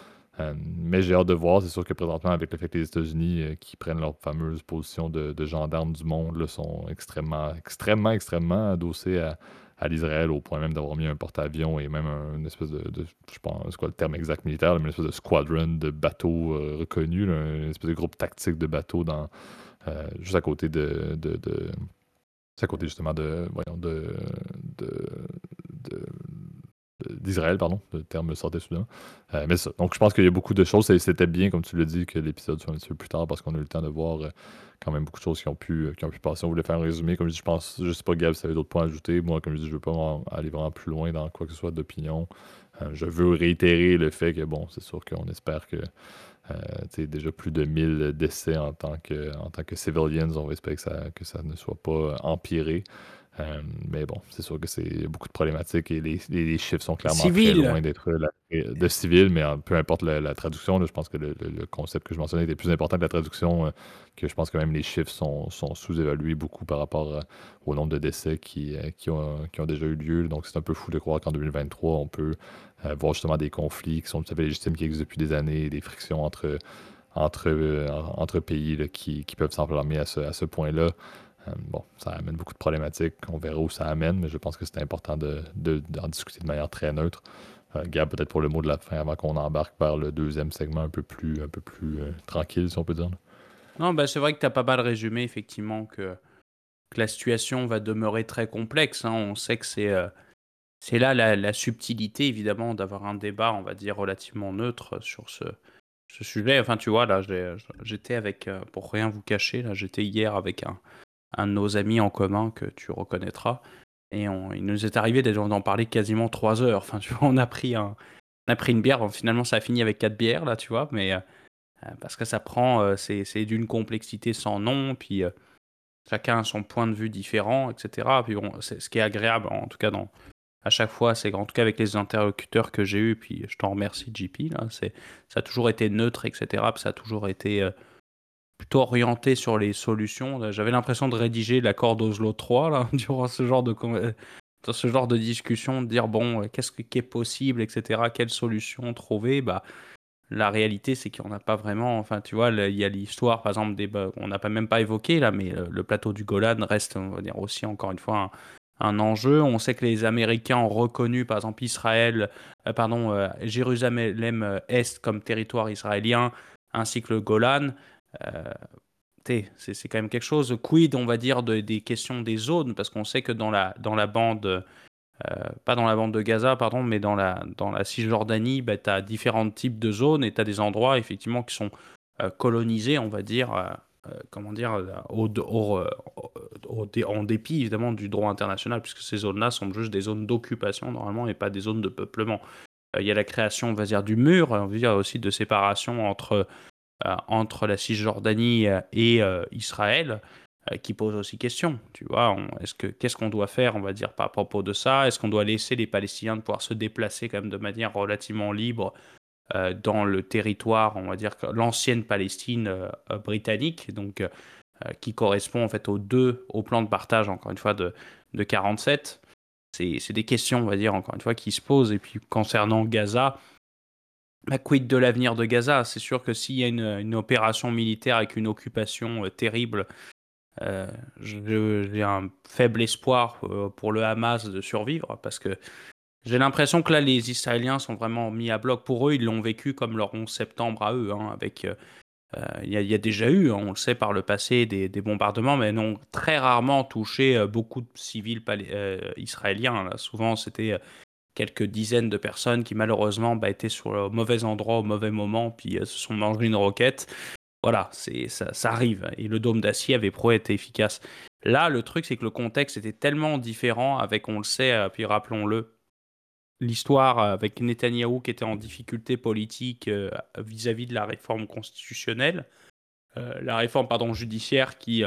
mais j'ai hâte de voir. C'est sûr que présentement, avec le fait que les États-Unis qui prennent leur fameuse position de, gendarme du monde sont extrêmement, extrêmement, extrêmement adossés à, à l'Israël au point même d'avoir mis un porte-avions et même une espèce de, je sais pas c'est quoi le terme exact militaire, mais une espèce de squadron de bateaux euh, reconnus, une espèce de groupe tactique de bateaux dans, euh, juste à côté de, de, de à côté justement de, de, de d'Israël, pardon, le terme sortait soudain. Euh, mais ça. Donc, je pense qu'il y a beaucoup de choses. C'était bien, comme tu l'as dit, que l'épisode soit un petit peu plus tard parce qu'on a eu le temps de voir euh, quand même beaucoup de choses qui ont pu, euh, qui ont pu passer. On voulait faire un résumé. Comme je dis, je pense, je sais pas, Gab, si tu avais d'autres points à ajouter. Moi, comme je dis, je veux pas aller vraiment plus loin dans quoi que ce soit d'opinion. je veux réitérer le fait que, bon, c'est sûr qu'on espère que. Euh, déjà plus de 1000 décès en tant que, en tant que civilians. On espérer que ça, que ça ne soit pas empiré. Euh, mais bon, c'est sûr que c'est beaucoup de problématiques et les, chiffres sont clairement très loin d'être de civil, mais peu importe la, traduction, je pense que le, concept que je mentionnais était plus important que la traduction, euh, que je pense que même les chiffres sont, sous-évalués beaucoup par rapport euh, au nombre de décès qui, qui, ont, déjà eu lieu. Donc c'est un peu fou de croire qu'en 2023, on peut voir justement des conflits qui sont tout à fait légitimes, qui existent depuis des années, des frictions entre, entre, entre pays qui, peuvent s'enflammer à ce, à ce point-là. Euh, bon, ça amène beaucoup de problématiques. On verra où ça amène, mais je pense que c'est important d'en de, discuter de manière très neutre. Euh, Gab, peut-être pour le mot de la fin avant qu'on embarque vers le deuxième segment un peu plus, un peu plus euh, tranquille, si on peut dire. Non, ben c'est vrai que tu as pas mal résumé, effectivement, que, que, la situation va demeurer très complexe. Hein. On sait que c'est c'est là la, subtilité, évidemment, d'avoir un débat, on va dire, relativement neutre sur ce, ce sujet. Enfin, tu vois, là, j'étais avec, pour rien vous cacher, là, j'étais hier avec un, un de nos amis en commun que tu reconnaîtras. Et il nous est arrivé d'en parler quasiment trois heures. Enfin, tu vois, on a pris, un, on a pris une bière. finalement, ça a fini avec quatre bières, là, tu vois. Mais euh, parce que ça prend, euh, c'est d'une complexité sans nom. Puis euh, chacun a son point de vue différent, etc. Puis bon, ce qui est agréable, en tout cas, dans, à chaque fois, c'est en tout cas avec les interlocuteurs que j'ai eus. Puis je t'en remercie, JP. Là, ça a toujours été neutre, etc. Puis ça a toujours été plutôt orienté sur les solutions. J'avais l'impression de rédiger l'accord d'Oslo 3 là, durant ce genre de, dans ce genre de discussion, de dire bon, qu'est-ce qui est possible, etc. Quelle solution trouver? Bah, la réalité, c'est qu'il n'y en a pas vraiment. Enfin, tu vois, il y a l'histoire, par exemple, des, bah, on n'a pas même pas évoqué là, mais le, plateau du Golan reste, on va dire aussi encore une fois un, enjeu. On sait que les Américains ont reconnu, par exemple, Israël, euh, pardon, euh, Jérusalem euh, Est comme territoire israélien, ainsi que le Golan. C'est quand même quelque chose. Quid, on va dire, des questions des zones, parce qu'on sait que dans la, dans la bande euh, pas dans la bande de Gaza, pardon, mais dans la, dans la Cisjordanie, bah, tu as différents types de zones et tu as des endroits effectivement qui sont euh, colonisés, on va dire, euh, comment dire, au, en dépit évidemment du droit international, puisque ces zones-là sont juste des zones d'occupation normalement et pas des zones de peuplement. Il y a la création, on va dire, du mur, on va dire aussi de séparation entre, entre la Cisjordanie et Israël. Euh, qui pose aussi question. Tu vois, est-ce que qu'est-ce qu'on doit faire, on va dire, par propos de ça? Est-ce qu'on doit laisser les Palestiniens de pouvoir se déplacer quand même de manière relativement libre euh, dans le territoire, on va dire, l'ancienne Palestine euh, britannique, donc qui correspond en fait aux deux, au plan de partage, encore une fois, de, de 47 c'est des questions, on va dire, encore une fois, qui se posent. Et puis concernant Gaza, bah, quid de l'avenir de Gaza? C'est sûr que s'il y a une, opération militaire avec une occupation terrible euh, j'ai un faible espoir euh, pour le Hamas de survivre parce que j'ai l'impression que là, les Israéliens sont vraiment mis à bloc. Pour eux, ils l'ont vécu comme leur 11 septembre à eux, hein, avec euh, il y, a déjà eu, hein, on le sait par le passé, des, bombardements, mais n'ont très rarement touché beaucoup de civils israéliens. Souvent, c'était quelques dizaines de personnes qui malheureusement bah, étaient sur le mauvais endroit au mauvais moment, puis se sont mangés une roquette. Voilà, c'est ça, arrive. Et le dôme d'acier avait pro été efficace. Là, le truc, c'est que le contexte était tellement différent avec, on le sait, euh, puis rappelons-le, l'histoire avec Netanyahou qui était en difficulté politique euh, vis-à-vis de la réforme constitutionnelle, euh, la réforme pardon, judiciaire qui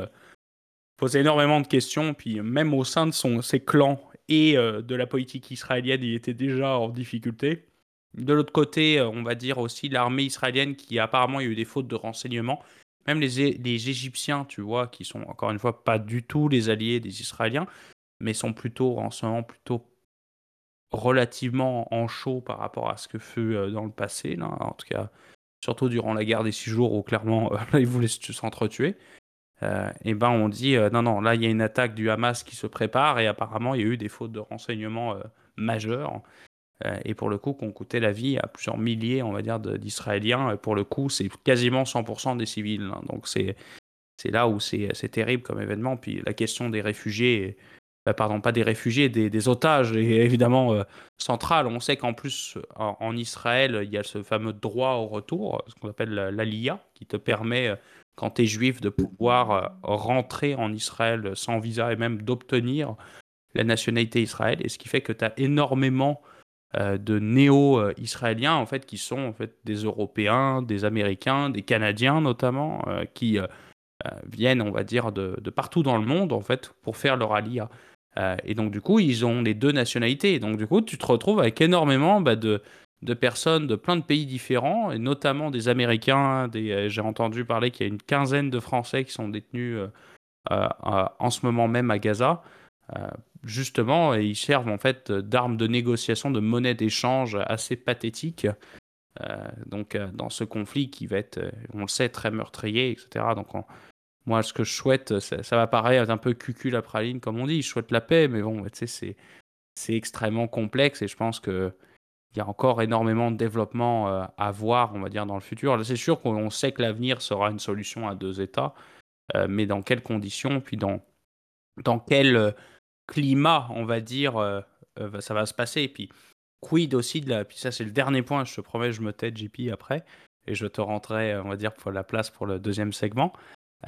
posait énormément de questions, puis même au sein de son, ses clans et de la politique israélienne, il était déjà en difficulté. De l'autre côté, euh, on va dire aussi l'armée israélienne qui apparemment a eu des fautes de renseignement. Même les, Égyptiens, tu vois, qui sont encore une fois pas du tout les alliés des Israéliens, mais sont plutôt en ce moment plutôt relativement en chaud par rapport à ce que fut euh, dans le passé, en tout cas, surtout durant la guerre des six jours où clairement ils voulaient s'entretuer. Euh, et ben on dit non non là il y a une attaque du Hamas qui se prépare et apparemment il y a eu des fautes de renseignement majeures euh, et pour le coup, qu'on coûtait la vie à plusieurs milliers, on va dire, d'Israéliens. Pour le coup, c'est quasiment 100% des civils. Hein. Donc c'est c'est là où c'est terrible comme événement. Puis la question des réfugiés, euh, pardon, pas des réfugiés, des, otages, est évidemment euh, centrale. On sait qu'en plus, en, Israël, il y a ce fameux droit au retour, ce qu'on appelle l'ALIA, qui te permet, quand tu es juif, de pouvoir rentrer en Israël sans visa et même d'obtenir la nationalité Israël. Et ce qui fait que tu as énormément euh, de néo-israéliens en fait qui sont en fait des Européens, des Américains, des Canadiens notamment, euh, qui euh, viennent on va dire de, partout dans le monde en fait pour faire leur alia. et donc du coup ils ont les deux nationalités. Et donc du coup tu te retrouves avec énormément bah, de, de personnes de plein de pays différents, et notamment des Américains. Des, j'ai entendu parler qu'il y a une quinzaine de Français qui sont détenus en ce moment même à Gaza justement, ils servent en fait d'armes de négociation, de monnaie d'échange assez pathétique. Euh, donc, euh, dans ce conflit qui va être, euh, on le sait, très meurtrier, etc. Donc, moi, ce que je souhaite, ça, va paraître un peu cucul la praline, comme on dit. Je souhaite la paix, mais bon, tu sais, c'est extrêmement complexe et je pense que il y a encore énormément de développement à voir, on va dire, dans le futur. C'est sûr qu'on sait que l'avenir sera une solution à deux États, mais dans quelles conditions, puis dans, dans quel climat, on va dire, euh, euh, ça va se passer. Et puis, quid aussi de la. Puis ça, c'est le dernier point, je te promets, je me tête, JP, après. Et je te rentrerai, on va dire, pour la place pour le deuxième segment.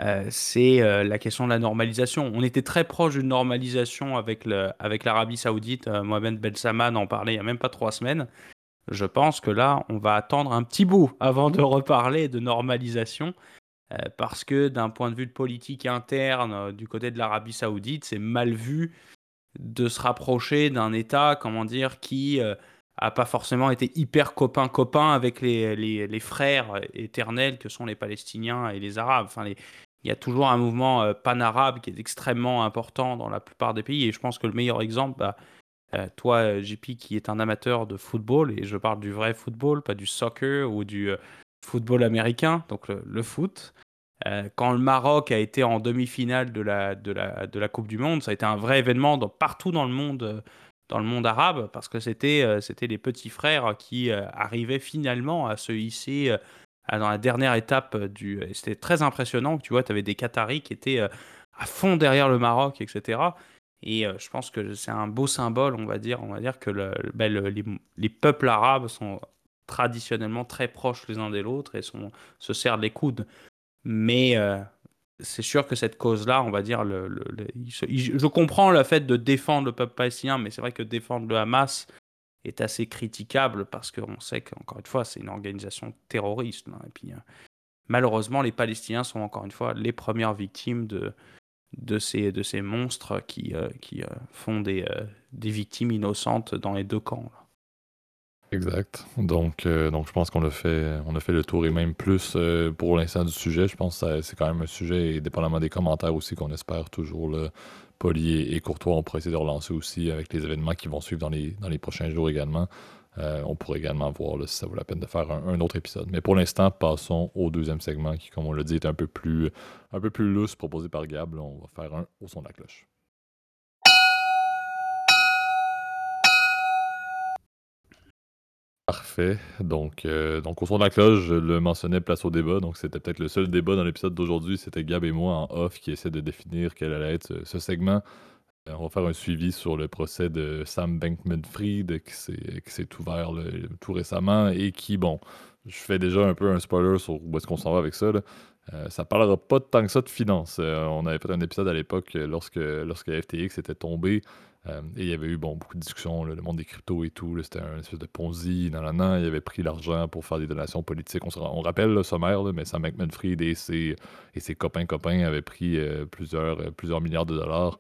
Euh, c'est la question de la normalisation. On était très proche d'une normalisation avec, avec l'Arabie Saoudite. Mohamed Ben Salman en parlait il n'y a même pas trois semaines. Je pense que là, on va attendre un petit bout avant de reparler de normalisation. parce que d'un point de vue de politique interne du côté de l'Arabie Saoudite, c'est mal vu de se rapprocher d'un État, comment dire, qui n'a euh, pas forcément été hyper copain-copain avec les, les, frères éternels que sont les Palestiniens et les Arabes. Enfin, il y a toujours un mouvement euh, pan-arabe qui est extrêmement important dans la plupart des pays. Et je pense que le meilleur exemple, bah, toi, JP, qui est un amateur de football, et je parle du vrai football, pas du soccer ou du football américain, donc le, foot. quand le Maroc a été en demi-finale de la, Coupe du Monde, ça a été un vrai événement partout dans le monde dans le monde arabe parce que c'était euh, les petits frères qui euh, arrivaient finalement à se hisser euh, dans la dernière étape du. C'était très impressionnant. Tu vois, tu avais des Qataris qui étaient à fond derrière le Maroc, etc. Et je pense que c'est un beau symbole, on va dire. On va dire que ben, les, les, peuples arabes sont traditionnellement très proches les uns des autres et se serrent les coudes. Mais c'est sûr que cette cause-là, on va dire, je comprends le fait de défendre le peuple palestinien, mais c'est vrai que défendre le Hamas est assez critiquable parce qu'on sait qu'encore une fois, c'est une organisation terroriste. Hein. et puis, euh, malheureusement, les Palestiniens sont encore une fois les premières victimes de, de, ces, de ces monstres qui, euh, qui euh, font des, des victimes innocentes dans les deux camps. Exact. Donc, euh, donc je pense qu'on a fait, on a fait le tour et même plus euh, pour l'instant du sujet. Je pense que c'est quand même un sujet, et dépendamment des commentaires aussi, qu'on espère toujours le poli et, courtois. On pourrait essayer de relancer aussi avec les événements qui vont suivre dans les, dans les prochains jours également. Euh, on pourrait également voir si ça vaut la peine de faire un, autre épisode. Mais pour l'instant, passons au deuxième segment qui, comme on l'a dit, est un peu plus, un peu plus loose proposé par Gab. on va faire un au son de la cloche. Parfait. Donc, euh, donc au fond de la cloche, je le mentionnais, place au débat. Donc, c'était peut-être le seul débat dans l'épisode d'aujourd'hui. C'était Gab et moi en off qui essaient de définir quel allait être ce, segment. Euh, on va faire un suivi sur le procès de Sam Bankman-Fried qui s'est ouvert tout récemment et qui, bon, je fais déjà un peu un spoiler sur où est-ce qu'on s'en va avec ça. Euh, ça parlera pas tant que ça de finance. on avait fait un épisode à l'époque lorsque, lorsque FTX était tombé. Euh, et il y avait eu beaucoup de discussions, le monde des cryptos et tout. C'était un espèce de Ponzi. Dans l'an, il avait pris l'argent pour faire des donations politiques. On, rappelle le sommaire, mais Sam Bankman-Fried et ses, et copains-copains avaient pris euh, plusieurs, euh, plusieurs milliards de dollars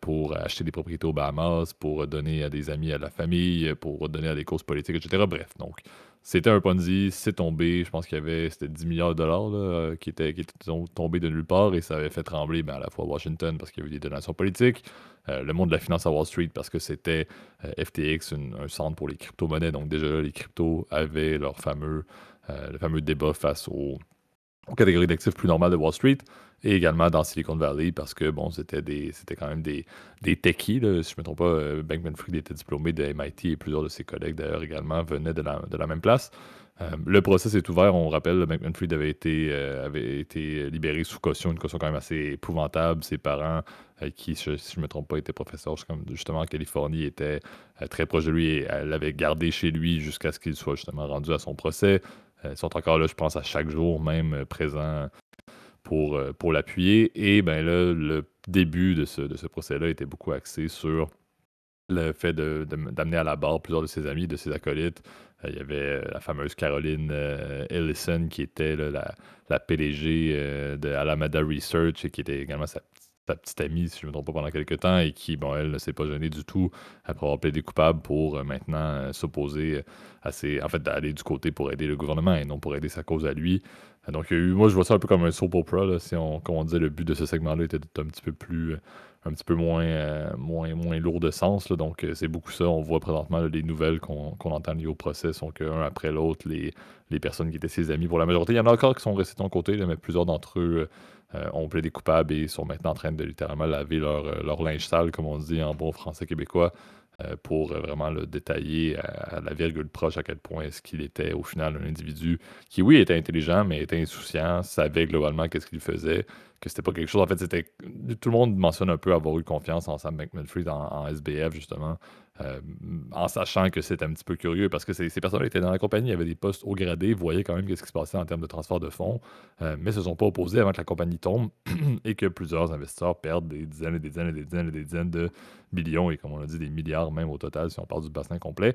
pour acheter des propriétés aux Bahamas, pour donner à des amis, à la famille, pour donner à des causes politiques, etc. Bref, donc c'était un Ponzi, c'est tombé. Je pense qu'il y avait c'était 10 milliards de dollars euh, qui, étaient, tombés de nulle part et ça avait fait trembler ben, à la fois Washington parce qu'il y avait eu des donations politiques, euh, le monde de la finance à Wall Street parce que c'était euh, FTX, un centre pour les crypto-monnaies. Donc déjà là, les cryptos avaient leur fameux, le fameux débat face aux catégories d'actifs plus normales de Wall Street et également dans Silicon Valley parce que bon, c'était quand même des, des techies. Là. Si je ne me trompe pas, euh, Bankman-Fried était diplômé de MIT et plusieurs de ses collègues d'ailleurs également venaient de la, de la même place. Euh, le procès est ouvert, on rappelle, Bankman-Fried avait été, euh, avait été libéré sous caution, une caution quand même assez épouvantable. Ses parents, qui, si je ne me trompe pas, étaient professeurs justement en Californie, étaient très proches de lui et l'avaient gardé chez lui jusqu'à ce qu'il soit justement rendu à son procès. ils sont encore là, je pense, à chaque jour même présents pour, euh, pour l'appuyer. Et ben là, le début de ce, de procès-là était beaucoup axé sur le fait d'amener à la barre plusieurs de ses amis, de ses acolytes. Euh, il y avait euh, la fameuse Caroline Ellison qui était la, la, PDG de Alameda Research et qui était également sa, petite amie, si je ne me trompe pas, pendant quelques temps et qui, bon, elle ne s'est pas gênée du tout après avoir plaidé coupable pour maintenant s'opposer à ses. En fait, d'aller du côté pour aider le gouvernement et non pour aider sa cause à lui. Donc, moi, je vois ça un peu comme un soap opera. Là, si on, comme on disait, le but de ce segment-là était un petit peu plus, un petit peu moins, euh, moins, moins lourd de sens. donc, euh, c'est beaucoup ça. On voit présentement les nouvelles qu'on entend liées au procès sont qu'un après l'autre, les, les personnes qui étaient ses amis, pour la majorité, il y en a encore qui sont restés de ton côté, mais plusieurs d'entre eux euh, ont plaidé coupables et sont maintenant en train de littéralement laver leur, leur linge sale, comme on dit en bon français québécois. Euh, pour euh, vraiment le détailler à, la virgule proche à quel point est-ce qu'il était au final un individu qui, oui, était intelligent, mais était insouciant, savait globalement qu'est-ce qu'il faisait, que c'était pas quelque chose. En fait, c'était. Tout le monde mentionne un peu avoir eu confiance en Sam McMilfrey en SBF, justement. Euh, en sachant que c'était un petit peu curieux parce que ces, personnes étaient dans la compagnie, il y avait des postes haut gradés, voyaient quand même ce qui se passait en termes de transfert de fonds, euh, mais se sont pas opposés avant que la compagnie tombe et que plusieurs investisseurs perdent des dizaines et des dizaines et des dizaines et des dizaines de millions et comme on a dit, des milliards même au total si on parle du bassin complet.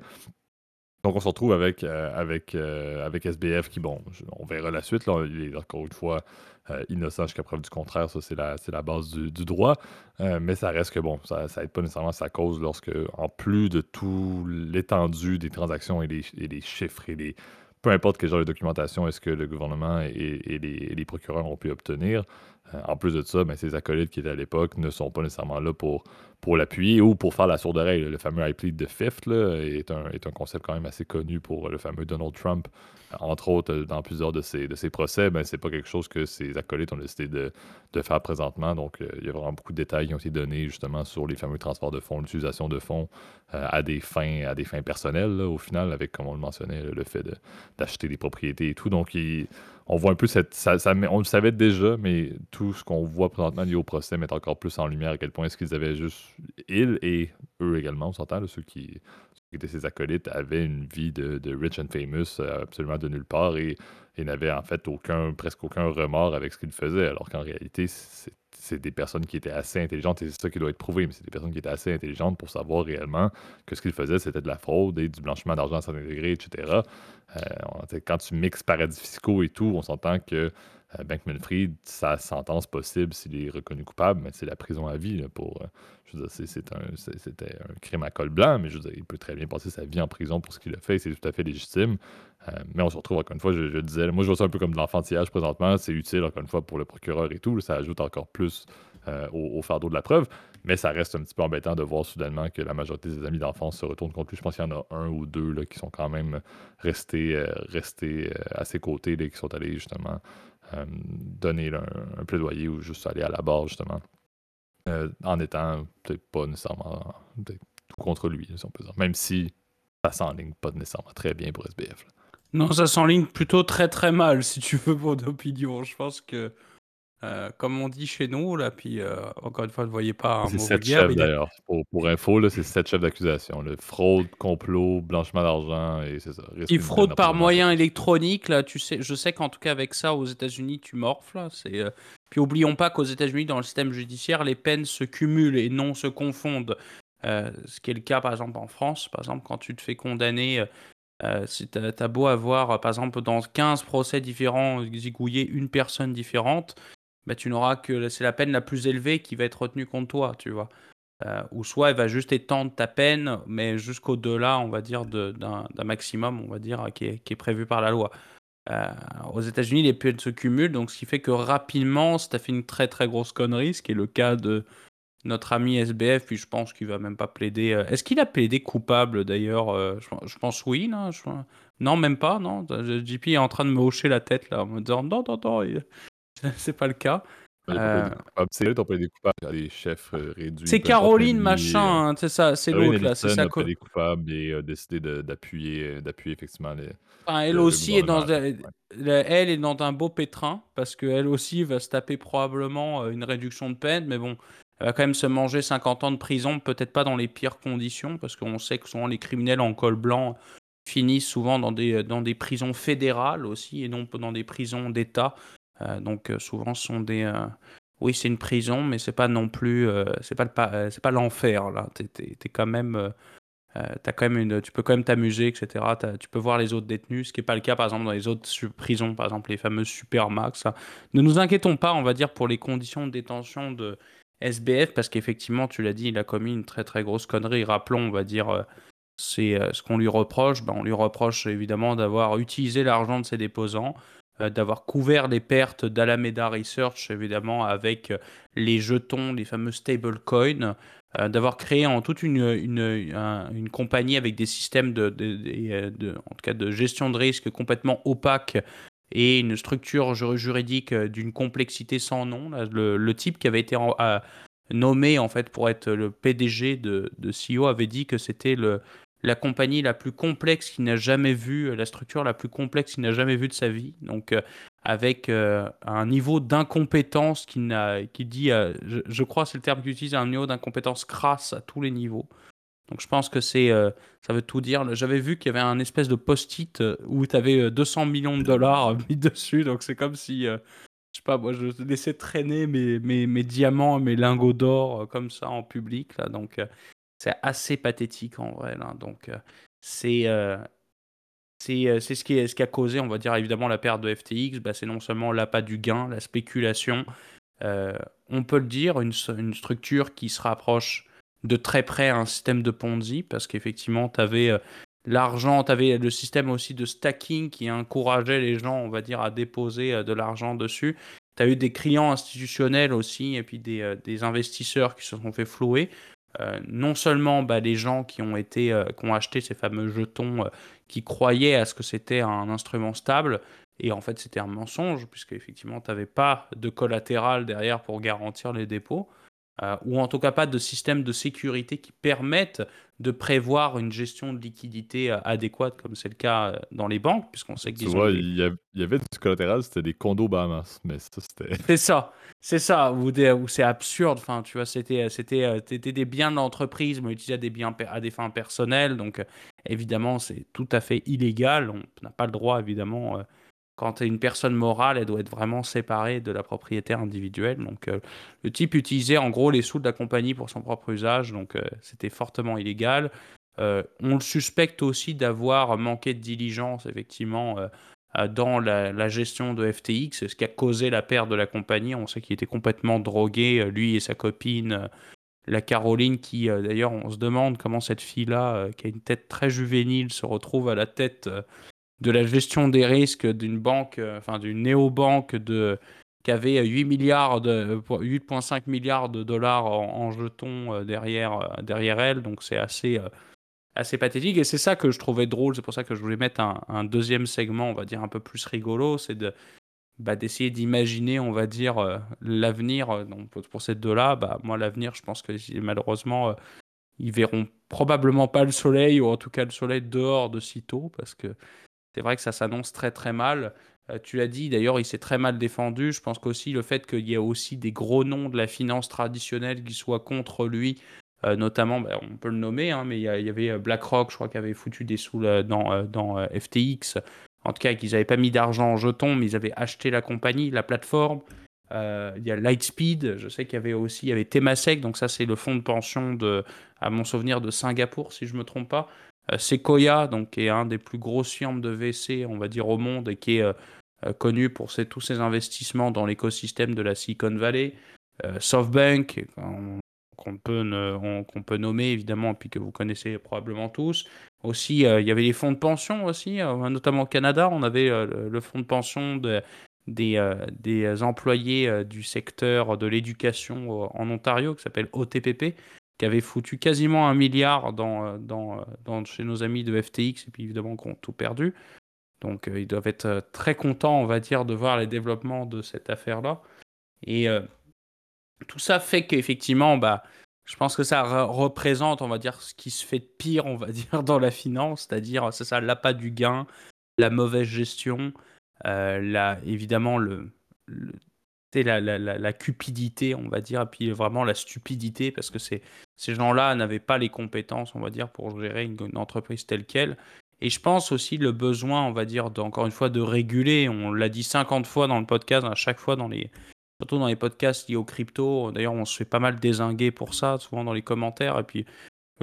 Donc on se retrouve avec, euh, avec, avec SBF qui, bon, on verra la suite, là, il est encore une fois euh, innocent jusqu'à preuve du contraire. Ça, c'est la, base du, droit. Euh, mais ça reste que, bon, ça n'aide pas nécessairement sa cause lorsque, en plus de tout l'étendue des transactions et les, chiffres et les. Peu importe quel genre de documentation est-ce que le gouvernement et, les, procureurs ont pu obtenir, en plus de ça, ben, ses acolytes qui étaient à l'époque ne sont pas nécessairement là pour, pour l'appuyer ou pour faire la sourde oreille. Le fameux I plead the fifth est, un, est un concept quand même assez connu pour le fameux Donald Trump. Entre autres, dans plusieurs de ses, de ses procès, ben, c'est pas quelque chose que ses acolytes ont décidé de, de faire présentement. Donc, il y a vraiment beaucoup de détails qui ont été donnés justement sur les fameux transferts de fonds, l'utilisation de fonds à, des fins, à des fins personnelles, au final, avec, comme on le mentionnait, le fait d'acheter des propriétés et tout. Donc, on voit un peu cette. Ça, on le savait déjà, mais tout ce qu'on voit présentement lié au procès met encore plus en lumière à quel point est-ce qu'ils avaient juste. Ils et eux également, on s'entend, ceux qui, étaient ses acolytes, avaient une vie de, rich and famous euh, absolument de nulle part et, n'avaient en fait aucun, presque aucun remords avec ce qu'ils faisaient, alors qu'en réalité, c'est des personnes qui étaient assez intelligentes, et c'est ça qui doit être prouvé, mais c'est des personnes qui étaient assez intelligentes pour savoir réellement que ce qu'ils faisaient, c'était de la fraude et du blanchiment d'argent sans intégrer, etc. Quand tu mixes paradis fiscaux et tout, on s'entend que euh, Bankman-Fried, sa sentence possible s'il est reconnu coupable, mais c'est la prison à vie. pour, euh, je veux dire, c'était un, crime à col blanc, mais je veux dire, il peut très bien passer sa vie en prison pour ce qu'il a fait, c'est tout à fait légitime. Euh, mais on se retrouve encore une fois, je, disais, moi je vois ça un peu comme de l'enfantillage présentement, c'est utile encore une fois pour le procureur et tout, ça ajoute encore plus au, fardeau de la preuve, mais ça reste un petit peu embêtant de voir soudainement que la majorité des amis d'enfance se retournent contre lui. Je pense qu'il y en a un ou deux là, qui sont quand même restés, restés à ses côtés, qui sont allés justement donner un, plaidoyer ou juste aller à la barre justement, en étant peut-être pas nécessairement tout contre lui, peut même si ça s'enligne pas nécessairement très bien pour SBF. Non, ça s'enligne plutôt très très mal, si tu veux, mon opinion. Je pense que, euh, comme on dit chez nous, là, puis euh, encore une fois, ne voyez pas un C'est sept chefs d'ailleurs. Pour, pour info, c'est sept chefs d'accusation. Fraude, complot, blanchiment d'argent et c'est ça. Il fraude par moyen électronique, là, tu sais, je sais qu'en tout cas avec ça aux États-Unis, tu morfles. Là, c'est, euh, Puis oublions pas qu'aux États-Unis, dans le système judiciaire, les peines se cumulent et non se confondent. ce qui est le cas par exemple en France, par exemple quand tu te fais condamner euh, si tu as, beau avoir, par exemple, dans 15 procès différents, zigouiller une personne différente, bah, tu n'auras que c'est la peine la plus élevée qui va être retenue contre toi, tu vois. Euh, ou soit elle va juste étendre ta peine, mais jusqu'au-delà, on va dire, d'un maximum, on va dire, qui est, qui est prévu par la loi. aux États-Unis, les peines se cumulent, donc ce qui fait que rapidement, si tu as fait une très très grosse connerie, ce qui est le cas de, notre ami SBF, puis je pense qu'il va même pas plaider. Euh, est-ce qu'il a plaidé coupable d'ailleurs euh, je, pense oui, non Non, même pas, non. JP est en train de me hocher la tête là, en me disant non, non, non, c'est pas le cas. Euh... C'est eux qui ont plaidé coupable, les chefs euh, réduits. C'est Caroline machin, hein, c'est ça, c'est l'autre là. C'est ça. plaidé coupable et a décidé d'appuyer, d'appuyer effectivement les. elle aussi est dans, elle est dans un beau pétrin parce qu'elle aussi va se taper probablement une réduction de peine, mais bon, elle va quand même se manger 50 ans de prison, peut-être pas dans les pires conditions, parce qu'on sait que souvent les criminels en col blanc finissent souvent dans des, dans des prisons fédérales aussi, et non dans des prisons d'État. Euh, donc euh, souvent sont des... Euh, oui, c'est une prison, mais c'est pas non plus... c'est pas, c'est pas l'enfer, là. T'es, es, quand même... as quand même une, tu peux quand même t'amuser, etc. Tu peux voir les autres détenus, ce qui n'est pas le cas par exemple dans les autres prisons, par exemple les fameuses supermax. Ne nous inquiétons pas, on va dire, pour les conditions de détention de, SBF, parce qu'effectivement, tu l'as dit, il a commis une très très grosse connerie. Rappelons, on va dire, euh, c'est euh, ce qu'on lui reproche. Ben, on lui reproche évidemment d'avoir utilisé l'argent de ses déposants, euh, d'avoir couvert les pertes d'Alameda Research, évidemment, avec les jetons, les fameux stablecoins, d'avoir créé en toute une, une, compagnie avec des systèmes de, de, en tout cas de gestion de risque complètement opaques et une structure juridique euh, d'une complexité sans nom. Le, type qui avait été nommé en fait pour être le PDG de, de CEO avait dit que c'était la compagnie la plus complexe qu'il n'a jamais vue, la structure la plus complexe qu'il n'a jamais vue de sa vie. Donc euh, avec euh, un niveau d'incompétence qui dit, je, crois c'est le terme qu'il utilise, un niveau d'incompétence crasse à tous les niveaux. Donc je pense que c'est, euh, ça veut tout dire. J'avais vu qu'il y avait un espèce de post-it euh, où tu avais 200 millions de dollars mis dessus. Donc c'est comme si, euh, je sais pas, moi je laissais traîner mes, mes, mes diamants, mes lingots d'or comme ça en public. Là. Donc c'est assez pathétique en vrai. Là. Donc c'est, c'est, c'est ce, qui ce qui a causé, on va dire évidemment, la perte de FTX. Bah, c'est non seulement l'appât du gain, la spéculation. on peut le dire, une, une structure qui se rapproche de très près un système de Ponzi, parce qu'effectivement, tu avais euh, l'argent, tu avais le système aussi de stacking qui encourageait les gens, on va dire, à déposer euh, de l'argent dessus. tu as eu des clients institutionnels aussi, et puis des, des investisseurs qui se sont fait flouer. Non seulement bah, les gens qui ont, été, qui ont acheté ces fameux jetons qui croyaient à ce que c'était un instrument stable, et en fait c'était un mensonge, puisque effectivement tu n'avais pas de collatéral derrière pour garantir les dépôts. Euh, ou en tout cas pas de système de sécurité qui permettent de prévoir une gestion de liquidité euh, adéquate, comme c'est le cas euh, dans les banques, puisqu'on sait qu'ils Tu vois, il y, avait du collatéral, c'était des condos Bahamas, mais ça, c'était... C'est ça, c'est ça, où, c'est absurde, enfin, tu vois, c'était, c'était, des biens de l'entreprise, mais utilisés à des, biens, à des fins personnelles, donc évidemment, c'est tout à fait illégal, on n'a pas le droit, évidemment quand tu une personne morale, elle doit être vraiment séparée de la propriétaire individuelle. Donc, euh, le type utilisait en gros les sous de la compagnie pour son propre usage, donc euh, c'était fortement illégal. Euh, on le suspecte aussi d'avoir manqué de diligence, effectivement, dans la, gestion de FTX, ce qui a causé la perte de la compagnie. On sait qu'il était complètement drogué, lui et sa copine, la Caroline, qui d'ailleurs, on se demande comment cette fille-là, qui a une tête très juvénile, se retrouve à la tête de la gestion des risques d'une banque, euh, enfin d'une néobanque de qui avait 8 milliards de 8,5 milliards de dollars en, jetons euh, derrière euh, derrière elle, donc c'est assez assez pathétique. Et c'est ça que je trouvais drôle, c'est pour ça que je voulais mettre un, deuxième segment, on va dire un peu plus rigolo, c'est de bah, d'essayer d'imaginer, on va dire, l'avenir. Donc pour ces deux-là, bah, moi l'avenir, je pense que malheureusement, ils verront probablement pas le soleil ou en tout cas le soleil dehors de sitôt parce que c'est vrai que ça s'annonce très très mal. Euh, tu l'as dit, d'ailleurs, il s'est très mal défendu. Je pense qu'aussi le fait qu'il y ait aussi des gros noms de la finance traditionnelle qui soient contre lui, euh, notamment, bah, on peut le nommer, hein, mais il y, avait euh, BlackRock, je crois, qui avait foutu des sous dans, dans FTX. En tout cas, qu'ils n'avaient pas mis d'argent en jetons, mais ils avaient acheté la compagnie, la plateforme. il y a Lightspeed, je sais qu'il y avait aussi, il y avait Temasek, donc ça c'est le fonds de pension de, à mon souvenir, de Singapour, si je ne me trompe pas. Euh, Sequoia, donc, qui est un des plus gros firmes de VC, on va dire, au monde et qui est euh, euh, connu pour tous ses investissements dans l'écosystème de la Silicon Valley. SoftBank, qu'on peut, nommer évidemment, puis que vous connaissez probablement tous. Aussi, il y avait les fonds de pension aussi, notamment au Canada, on avait le, fonds de pension de, des, des employés du secteur de l'éducation en Ontario, qui s'appelle OTPP, qui avait foutu quasiment un milliard dans, euh, euh, chez nos amis de FTX, et puis évidemment qui ont tout perdu. Donc euh, ils doivent être très contents, on va dire, de voir les développements de cette affaire-là. Et tout ça fait qu'effectivement, bah, je pense que ça représente, on va dire, ce qui se fait de pire, on va dire, dans la finance, c'est-à-dire, c'est ça, l'appât du gain, la mauvaise gestion, la, évidemment, le, le la, la, la, cupidité, on va dire, et puis vraiment la stupidité, parce que ces gens-là n'avaient pas les compétences, on va dire, pour gérer une, entreprise telle qu'elle. Et je pense aussi le besoin, on va dire, encore une fois, de réguler. On l'a dit 50 fois dans le podcast, à chaque fois dans les, surtout dans les podcasts liés aux crypto. D'ailleurs, on se fait pas mal désinguer pour ça, souvent dans les commentaires. Et puis,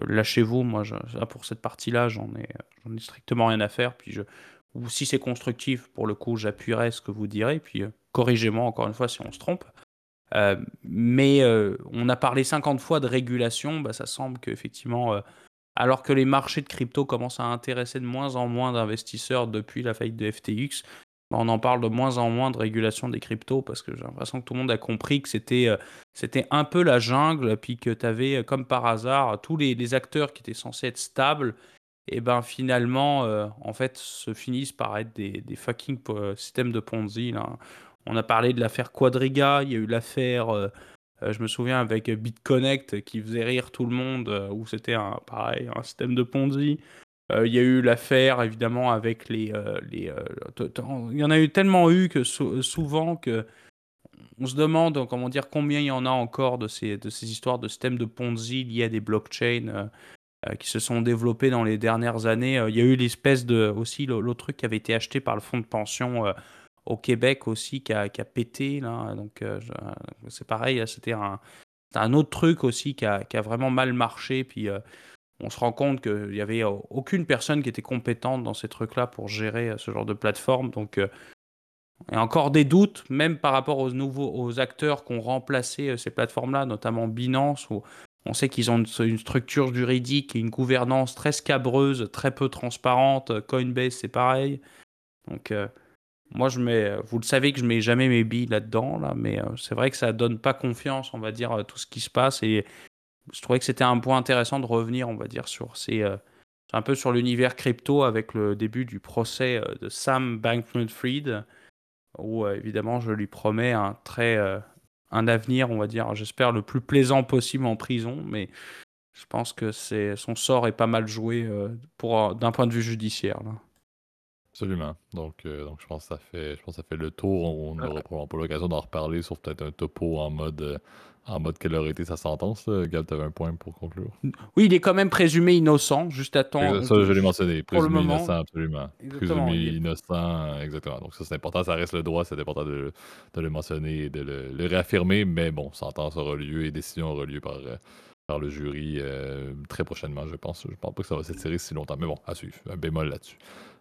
euh, lâchez-vous, moi, pour cette partie-là, j'en ai, ai strictement rien à faire. Puis, je, ou si c'est constructif, pour le coup, j'appuierai ce que vous direz. Puis, euh, corrigez-moi encore une fois si on se trompe. Euh, mais euh, on a parlé 50 fois de régulation, bah, ça semble qu'effectivement, euh, alors que les marchés de crypto commencent à intéresser de moins en moins d'investisseurs depuis la faillite de FTX, bah, on en parle de moins en moins de régulation des cryptos parce que j'ai l'impression que tout le monde a compris que c'était c'était un peu la jungle, puis que tu avais, comme par hasard, tous les, acteurs qui étaient censés être stables, et ben finalement, en fait, se finissent par être des, des fucking systèmes de Ponzi. Là. On a parlé de l'affaire Quadriga, il y a eu l'affaire, euh, euh, je me souviens, avec BitConnect qui faisait rire tout le monde, euh, où c'était un, pareil, un système de Ponzi. il y a eu l'affaire, évidemment, avec les... les il y en a eu tellement eu que souvent que on se demande comment dire combien il y en a encore de ces, de ces histoires de systèmes de Ponzi liés à des blockchains qui se sont développés dans les dernières années. il y a eu l'espèce de aussi l'autre truc qui avait été acheté par le fonds de pension au Québec aussi qui a, qui a pété. Là. Donc euh, c'est pareil, c'était un, un, autre truc aussi qui a, qui a vraiment mal marché. Puis euh, on se rend compte qu'il n'y avait aucune personne qui était compétente dans ces trucs-là pour gérer euh, ce genre de plateforme. Donc il y a encore des doutes, même par rapport aux nouveaux aux acteurs qui ont remplacé ces plateformes-là, notamment Binance, où on sait qu'ils ont une, structure juridique et une gouvernance très scabreuse, très peu transparente. Coinbase, c'est pareil. Donc, Moi, je mets, vous le savez que je mets jamais mes billes là-dedans, là, mais c'est vrai que ça donne pas confiance, on va dire, tout ce qui se passe. Et je trouvais que c'était un point intéressant de revenir, on va dire, sur ces, un peu sur l'univers crypto avec le début du procès de Sam Bankman-Fried, où évidemment, je lui promets un très, un avenir, on va dire, j'espère le plus plaisant possible en prison, mais je pense que c'est son sort est pas mal joué pour d'un point de vue judiciaire. Absolument. Donc, euh, donc je pense que ça fait, je pense ça fait le tour. On n'aura probablement pas l'occasion d'en reparler, sauf peut-être un topo en mode, euh, en mode quelle aurait été sa sentence. Gab, tu avais un point pour conclure? Oui, il est quand même présumé innocent, juste à temps. Ça, je l'ai mentionné. Présumé innocent, absolument. présumé innocent, exactement. Donc ça, c'est important. Ça reste le droit. C'est important de, de, le mentionner et de le, réaffirmer. Mais bon, sentence aura lieu et décision aura lieu par, euh, par le jury très prochainement, je pense. Je ne pense pas que ça va s'étirer si longtemps. Mais bon, à suivre. Un bémol là-dessus.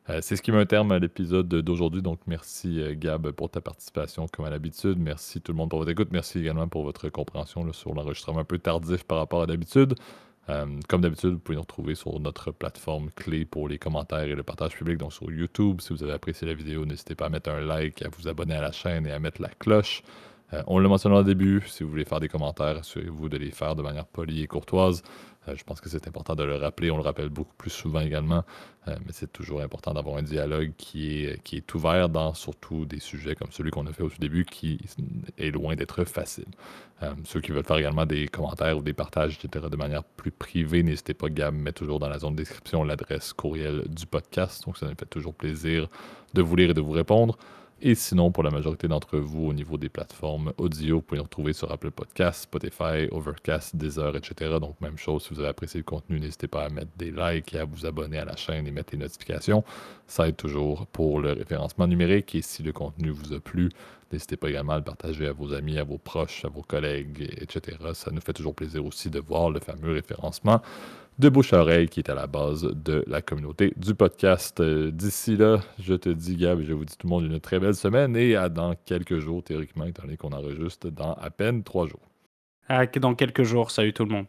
Euh, c'est ce qui met un terme à l'épisode d'aujourd'hui. Donc, merci euh, Gab pour ta participation comme à l'habitude. Merci tout le monde pour votre écoute. Merci également pour votre compréhension sur l'enregistrement un peu tardif par rapport à d'habitude. Euh, comme d'habitude, vous pouvez nous retrouver sur notre plateforme clé pour les commentaires et le partage public, donc sur YouTube. Si vous avez apprécié la vidéo, n'hésitez pas à mettre un like, à vous abonner à la chaîne et à mettre la cloche. on l'a mentionné au début, si vous voulez faire des commentaires, assurez-vous de les faire de manière polie et courtoise. Euh, je pense que c'est important de le rappeler. On le rappelle beaucoup plus souvent également, euh, mais c'est toujours important d'avoir un dialogue qui est, qui est ouvert dans surtout des sujets comme celui qu'on a fait au tout début, qui est loin d'être facile. Euh, ceux qui veulent faire également des commentaires ou des partages, etc., de manière plus privée, n'hésitez pas, Gab met toujours dans la zone de description l'adresse courriel du podcast. Donc, ça nous fait toujours plaisir de vous lire et de vous répondre. Et sinon, pour la majorité d'entre vous, au niveau des plateformes audio, vous pouvez nous retrouver sur Apple Podcasts, Spotify, Overcast, Deezer, etc. Donc, même chose, si vous avez apprécié le contenu, n'hésitez pas à mettre des likes et à vous abonner à la chaîne et mettre les notifications. Ça aide toujours pour le référencement numérique. Et si le contenu vous a plu, n'hésitez pas également à le partager à vos amis, à vos proches, à vos collègues, etc. Ça nous fait toujours plaisir aussi de voir le fameux référencement de bouche à oreille qui est à la base de la communauté du podcast. Euh, d'ici là, je te dis, Gab, je vous dis tout le monde une très belle semaine et à dans quelques jours, théoriquement, étant donné qu'on enregistre dans à peine trois jours. dans quelques jours. Salut tout le monde.